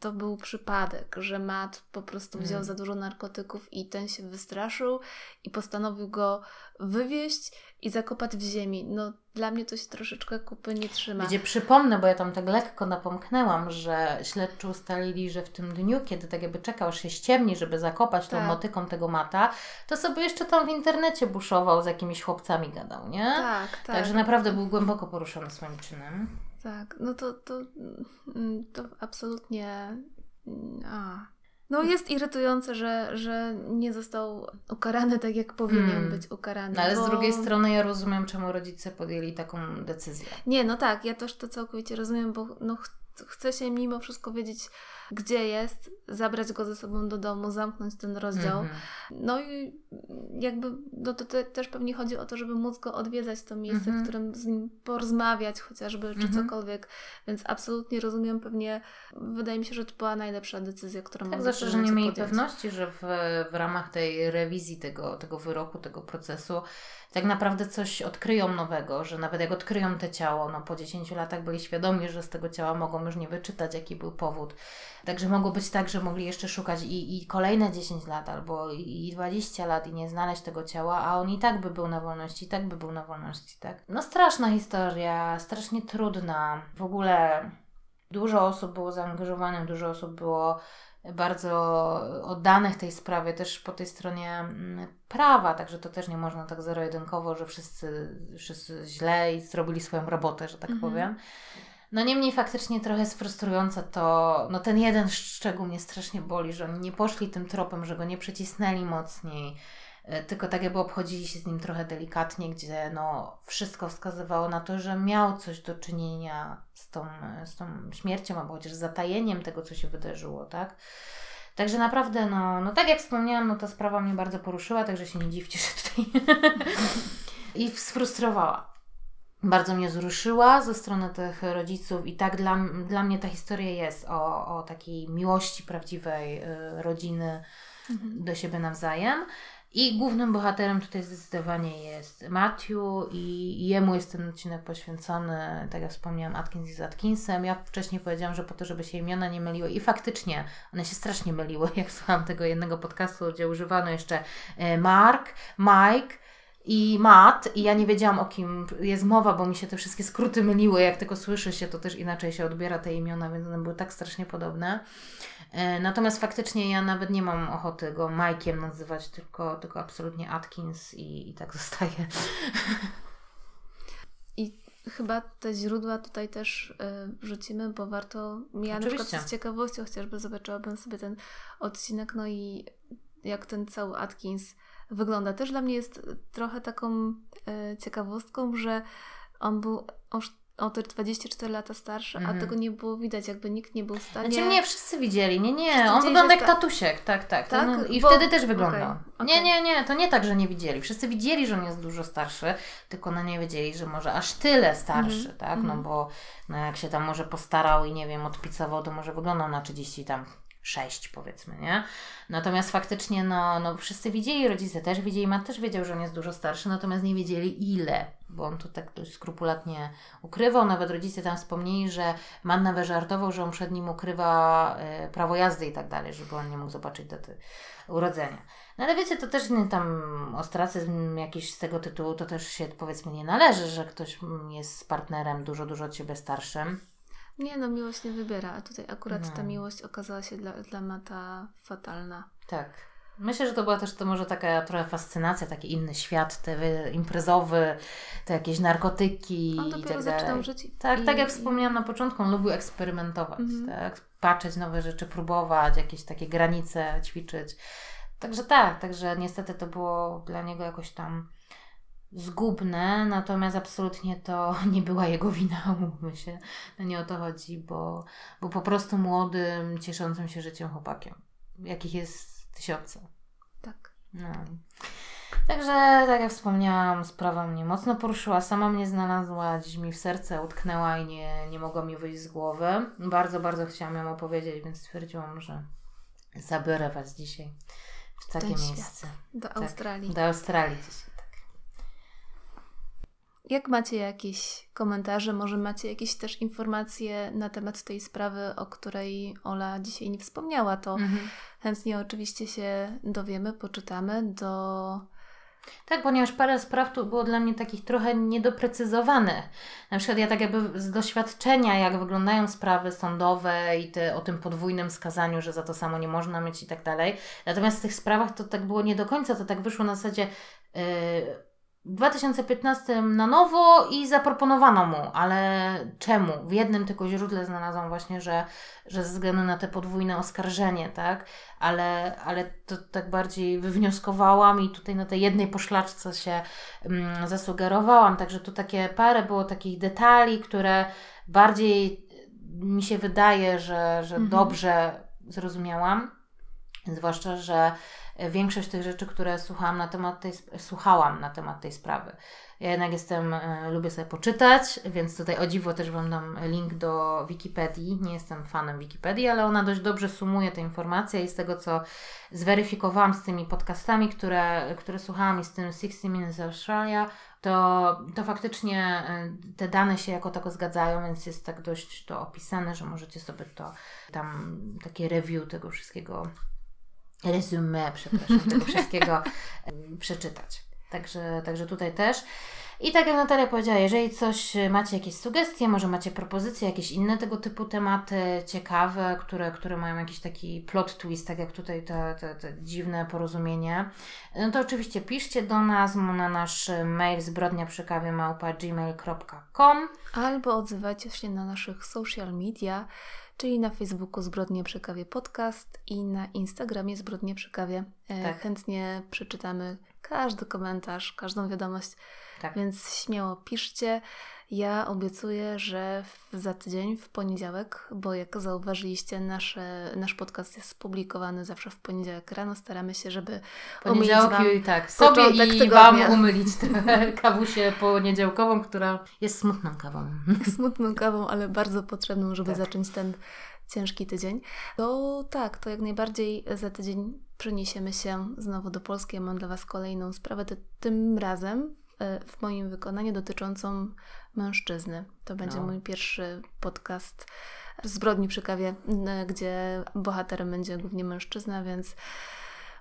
to był przypadek, że Matt po prostu wziął mm. za dużo narkotyków i ten się wystraszył i postanowił go wywieźć i zakopać w ziemi. No dla mnie to się troszeczkę kupy nie trzyma. Gdzie przypomnę, bo ja tam tak lekko napomknęłam, że śledczy ustalili, że w tym dniu, kiedy tak jakby czekał, aż się ściemni, żeby zakopać tą tak. motyką tego mata, to sobie jeszcze tam w internecie buszował, z jakimiś chłopcami gadał, nie? Tak, tak. Także naprawdę był głęboko poruszony swoim czynem. Tak, no to, to, mm, to absolutnie. Mm, a. No jest irytujące, że, że nie został ukarany tak, jak powinien hmm. być ukarany. No ale bo... z drugiej strony ja rozumiem, czemu rodzice podjęli taką decyzję. Nie, no tak, ja też to całkowicie rozumiem, bo no, chce się mimo wszystko wiedzieć, gdzie jest, zabrać go ze sobą do domu, zamknąć ten rozdział. Mhm. No i jakby no to te, też pewnie chodzi o to, żeby móc go odwiedzać to miejsce, Mhm. w którym z nim porozmawiać chociażby, czy Mhm. cokolwiek. Więc absolutnie rozumiem pewnie, wydaje mi się, że to była najlepsza decyzja, którą Tak, zawsze, że nie mieli podjąć. pewności, że w, w ramach tej rewizji tego, tego wyroku, tego procesu, tak naprawdę coś odkryją nowego, że nawet jak odkryją te ciało, no po 10 latach byli świadomi, że z tego ciała mogą już nie wyczytać, jaki był powód. Także mogło być tak, że mogli jeszcze szukać i, i kolejne 10 lat albo i i 20 lat i nie znaleźć tego ciała, a on i tak by był na wolności, i tak by był na wolności, tak? No straszna historia, strasznie trudna. W ogóle dużo osób było zaangażowanych, dużo osób było bardzo oddanych tej sprawie, też po tej stronie mm, prawa, także to też nie można tak zero-jedynkowo, że wszyscy, wszyscy źle i zrobili swoją robotę, że tak Mhm. powiem. No niemniej faktycznie trochę jest frustrujące to, no ten jeden szczegół mnie strasznie boli, że oni nie poszli tym tropem, że go nie przycisnęli mocniej, e, tylko tak jakby obchodzili się z nim trochę delikatnie, gdzie no wszystko wskazywało na to, że miał coś do czynienia z tą, z tą śmiercią, albo chociaż zatajeniem tego, co się wydarzyło, tak? Także naprawdę, no, no tak jak wspomniałam, no ta sprawa mnie bardzo poruszyła, także się nie dziwcie, że tutaj i sfrustrowała. Bardzo mnie wzruszyła ze strony tych rodziców i tak dla, dla mnie ta historia jest o, o takiej miłości prawdziwej y, rodziny Mhm. do siebie nawzajem. I głównym bohaterem tutaj zdecydowanie jest Matthew i jemu jest ten odcinek poświęcony, tak jak wspomniałam, Atkins i z Atkinsem. Ja wcześniej powiedziałam, że po to, żeby się imiona nie myliły i faktycznie one się strasznie myliły, jak słuchałam tego jednego podcastu, gdzie używano jeszcze e, Mark, Mike i Matt i ja nie wiedziałam o kim jest mowa, bo mi się te wszystkie skróty myliły, jak tylko słyszy się, to też inaczej się odbiera te imiona, więc one były tak strasznie podobne. E, Natomiast faktycznie ja nawet nie mam ochoty go Mike'iem nazywać, tylko, tylko absolutnie Atkins i, i tak zostaje. I chyba te źródła tutaj też y, wrzucimy, bo warto. Ja na Oczywiście. przykład z ciekawością chociażby zobaczyłabym sobie ten odcinek, no i jak ten cały Atkins wygląda. Też dla mnie jest trochę taką y, ciekawostką, że on był o, o te 24 lata starszy, Mhm. a tego nie było widać, jakby nikt nie był w stanie. Znaczy nie, wszyscy widzieli, nie, nie, Wszyscy on wygląda jak sta- tatusiek, tak, tak. Tak? No, I Bo- wtedy też wyglądał. okej, Nie, okej. nie, nie, to nie tak, że nie widzieli. Wszyscy widzieli, że on jest dużo starszy, tylko no nie wiedzieli, że może aż tyle starszy, Mhm, tak, no mhm. bo no jak się tam może postarał i nie wiem, odpicował, to może wyglądał na 30 tam 6 powiedzmy, nie? Natomiast faktycznie, no, no wszyscy widzieli, rodzice też widzieli, Matt też wiedział, że on jest dużo starszy, natomiast nie wiedzieli ile, bo on to tak dość skrupulatnie ukrywał. Nawet rodzice tam wspomnieli, że Matt nawet żartował, że on przed nim ukrywa e, prawo jazdy i tak dalej, żeby on nie mógł zobaczyć daty urodzenia. No ale wiecie, to też nie tam ostracyzm jakiś z tego tytułu, to też się powiedzmy nie należy, że ktoś jest partnerem dużo, dużo od Ciebie starszym. Nie, no miłość nie wybiera, a tutaj akurat No. ta miłość okazała się dla, dla Mata fatalna. Tak. Myślę, że to była też to może taka trochę fascynacja, taki inny świat, te wy- imprezowy, te jakieś narkotyki On i tak dalej. żyć. i- Tak, i- tak jak i- wspomniałam na początku, on lubił eksperymentować, Mhm. tak? Patrzeć nowe rzeczy, próbować, jakieś takie granice ćwiczyć. Także tak, także niestety to było dla niego jakoś tam zgubne, natomiast absolutnie to nie była jego wina, umówmy się. No nie o to chodzi, bo, bo po prostu młodym, cieszącym się życiem chłopakiem, jakich jest tysiące. Tak. No. Także, tak jak wspomniałam, sprawa mnie mocno poruszyła, sama mnie znalazła, gdzieś mi w serce utknęła i nie, nie mogła mi wyjść z głowy. Bardzo, bardzo chciałam ją opowiedzieć, więc stwierdziłam, że zabiorę Was dzisiaj w takie Ten świat. miejsce. Do Tak, Australii. Do Australii dzisiaj, tak. Jak macie jakieś komentarze, może macie jakieś też informacje na temat tej sprawy, o której Ola dzisiaj nie wspomniała, to Mhm. chętnie oczywiście się dowiemy, poczytamy do... Tak, ponieważ parę spraw tu było dla mnie takich trochę niedoprecyzowanych. Na przykład ja tak jakby z doświadczenia, jak wyglądają sprawy sądowe i te, o tym podwójnym skazaniu, że za to samo nie można mieć i tak dalej. Natomiast w tych sprawach to tak było nie do końca, to tak wyszło na zasadzie yy, w 2015 na nowo i zaproponowano mu, ale czemu? W jednym tylko źródle znalazłam właśnie, że, że ze względu na te podwójne oskarżenie, tak? ale, ale to tak bardziej wywnioskowałam i tutaj na tej jednej poszlaczce się mm, zasugerowałam. Także tu takie parę było takich detali, które bardziej mi się wydaje, że, że Mhm. dobrze zrozumiałam. Zwłaszcza, że większość tych rzeczy, które słuchałam na temat tej, słuchałam na temat tej sprawy. Ja jednak jestem, e, lubię sobie poczytać, więc tutaj o dziwo też Wam dam link do Wikipedii. Nie jestem fanem Wikipedii, ale ona dość dobrze sumuje te informacje i z tego, co zweryfikowałam z tymi podcastami, które, które słuchałam i z tym 60 Minutes Australia, to, to faktycznie e, te dane się jako tako zgadzają, więc jest tak dość to opisane, że możecie sobie to tam takie review tego wszystkiego, resume, przepraszam, tego wszystkiego przeczytać. Także, także tutaj też. I tak jak Natalia powiedziała, jeżeli coś e, macie jakieś sugestie, może macie propozycje, jakieś inne tego typu tematy ciekawe, które, które mają jakiś taki plot twist, tak jak tutaj te, te, te dziwne porozumienie, no to oczywiście piszcie do nas na nasz mail zbrodnia przy kawie małpa gmail.com. Albo odzywajcie się na naszych social media, czyli na Facebooku Zbrodnie przy kawie podcast i na Instagramie Zbrodnie przy kawie. E, Tak. Chętnie przeczytamy każdy komentarz, każdą wiadomość, Tak. więc śmiało piszcie. Ja obiecuję, że za tydzień, w poniedziałek, bo jak zauważyliście, nasze, nasz podcast jest publikowany zawsze w poniedziałek rano. Staramy się, żeby omylić Wam tak, sobie i tygodnia. Wam umylić trochę kawusię poniedziałkową, która jest smutną kawą. smutną kawą, ale bardzo potrzebną, żeby Tak. zacząć ten ciężki tydzień. To tak, to jak najbardziej za tydzień przeniesiemy się znowu do Polski. Ja mam dla Was kolejną sprawę, ty- tym razem e, w moim wykonaniu dotyczącą mężczyzny. To będzie No. mój pierwszy podcast Zbrodni przy kawie, gdzie bohaterem będzie głównie mężczyzna, więc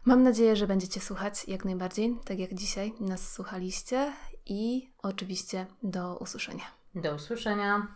mam nadzieję, że będziecie słuchać jak najbardziej, tak jak dzisiaj nas słuchaliście i oczywiście do usłyszenia. Do usłyszenia.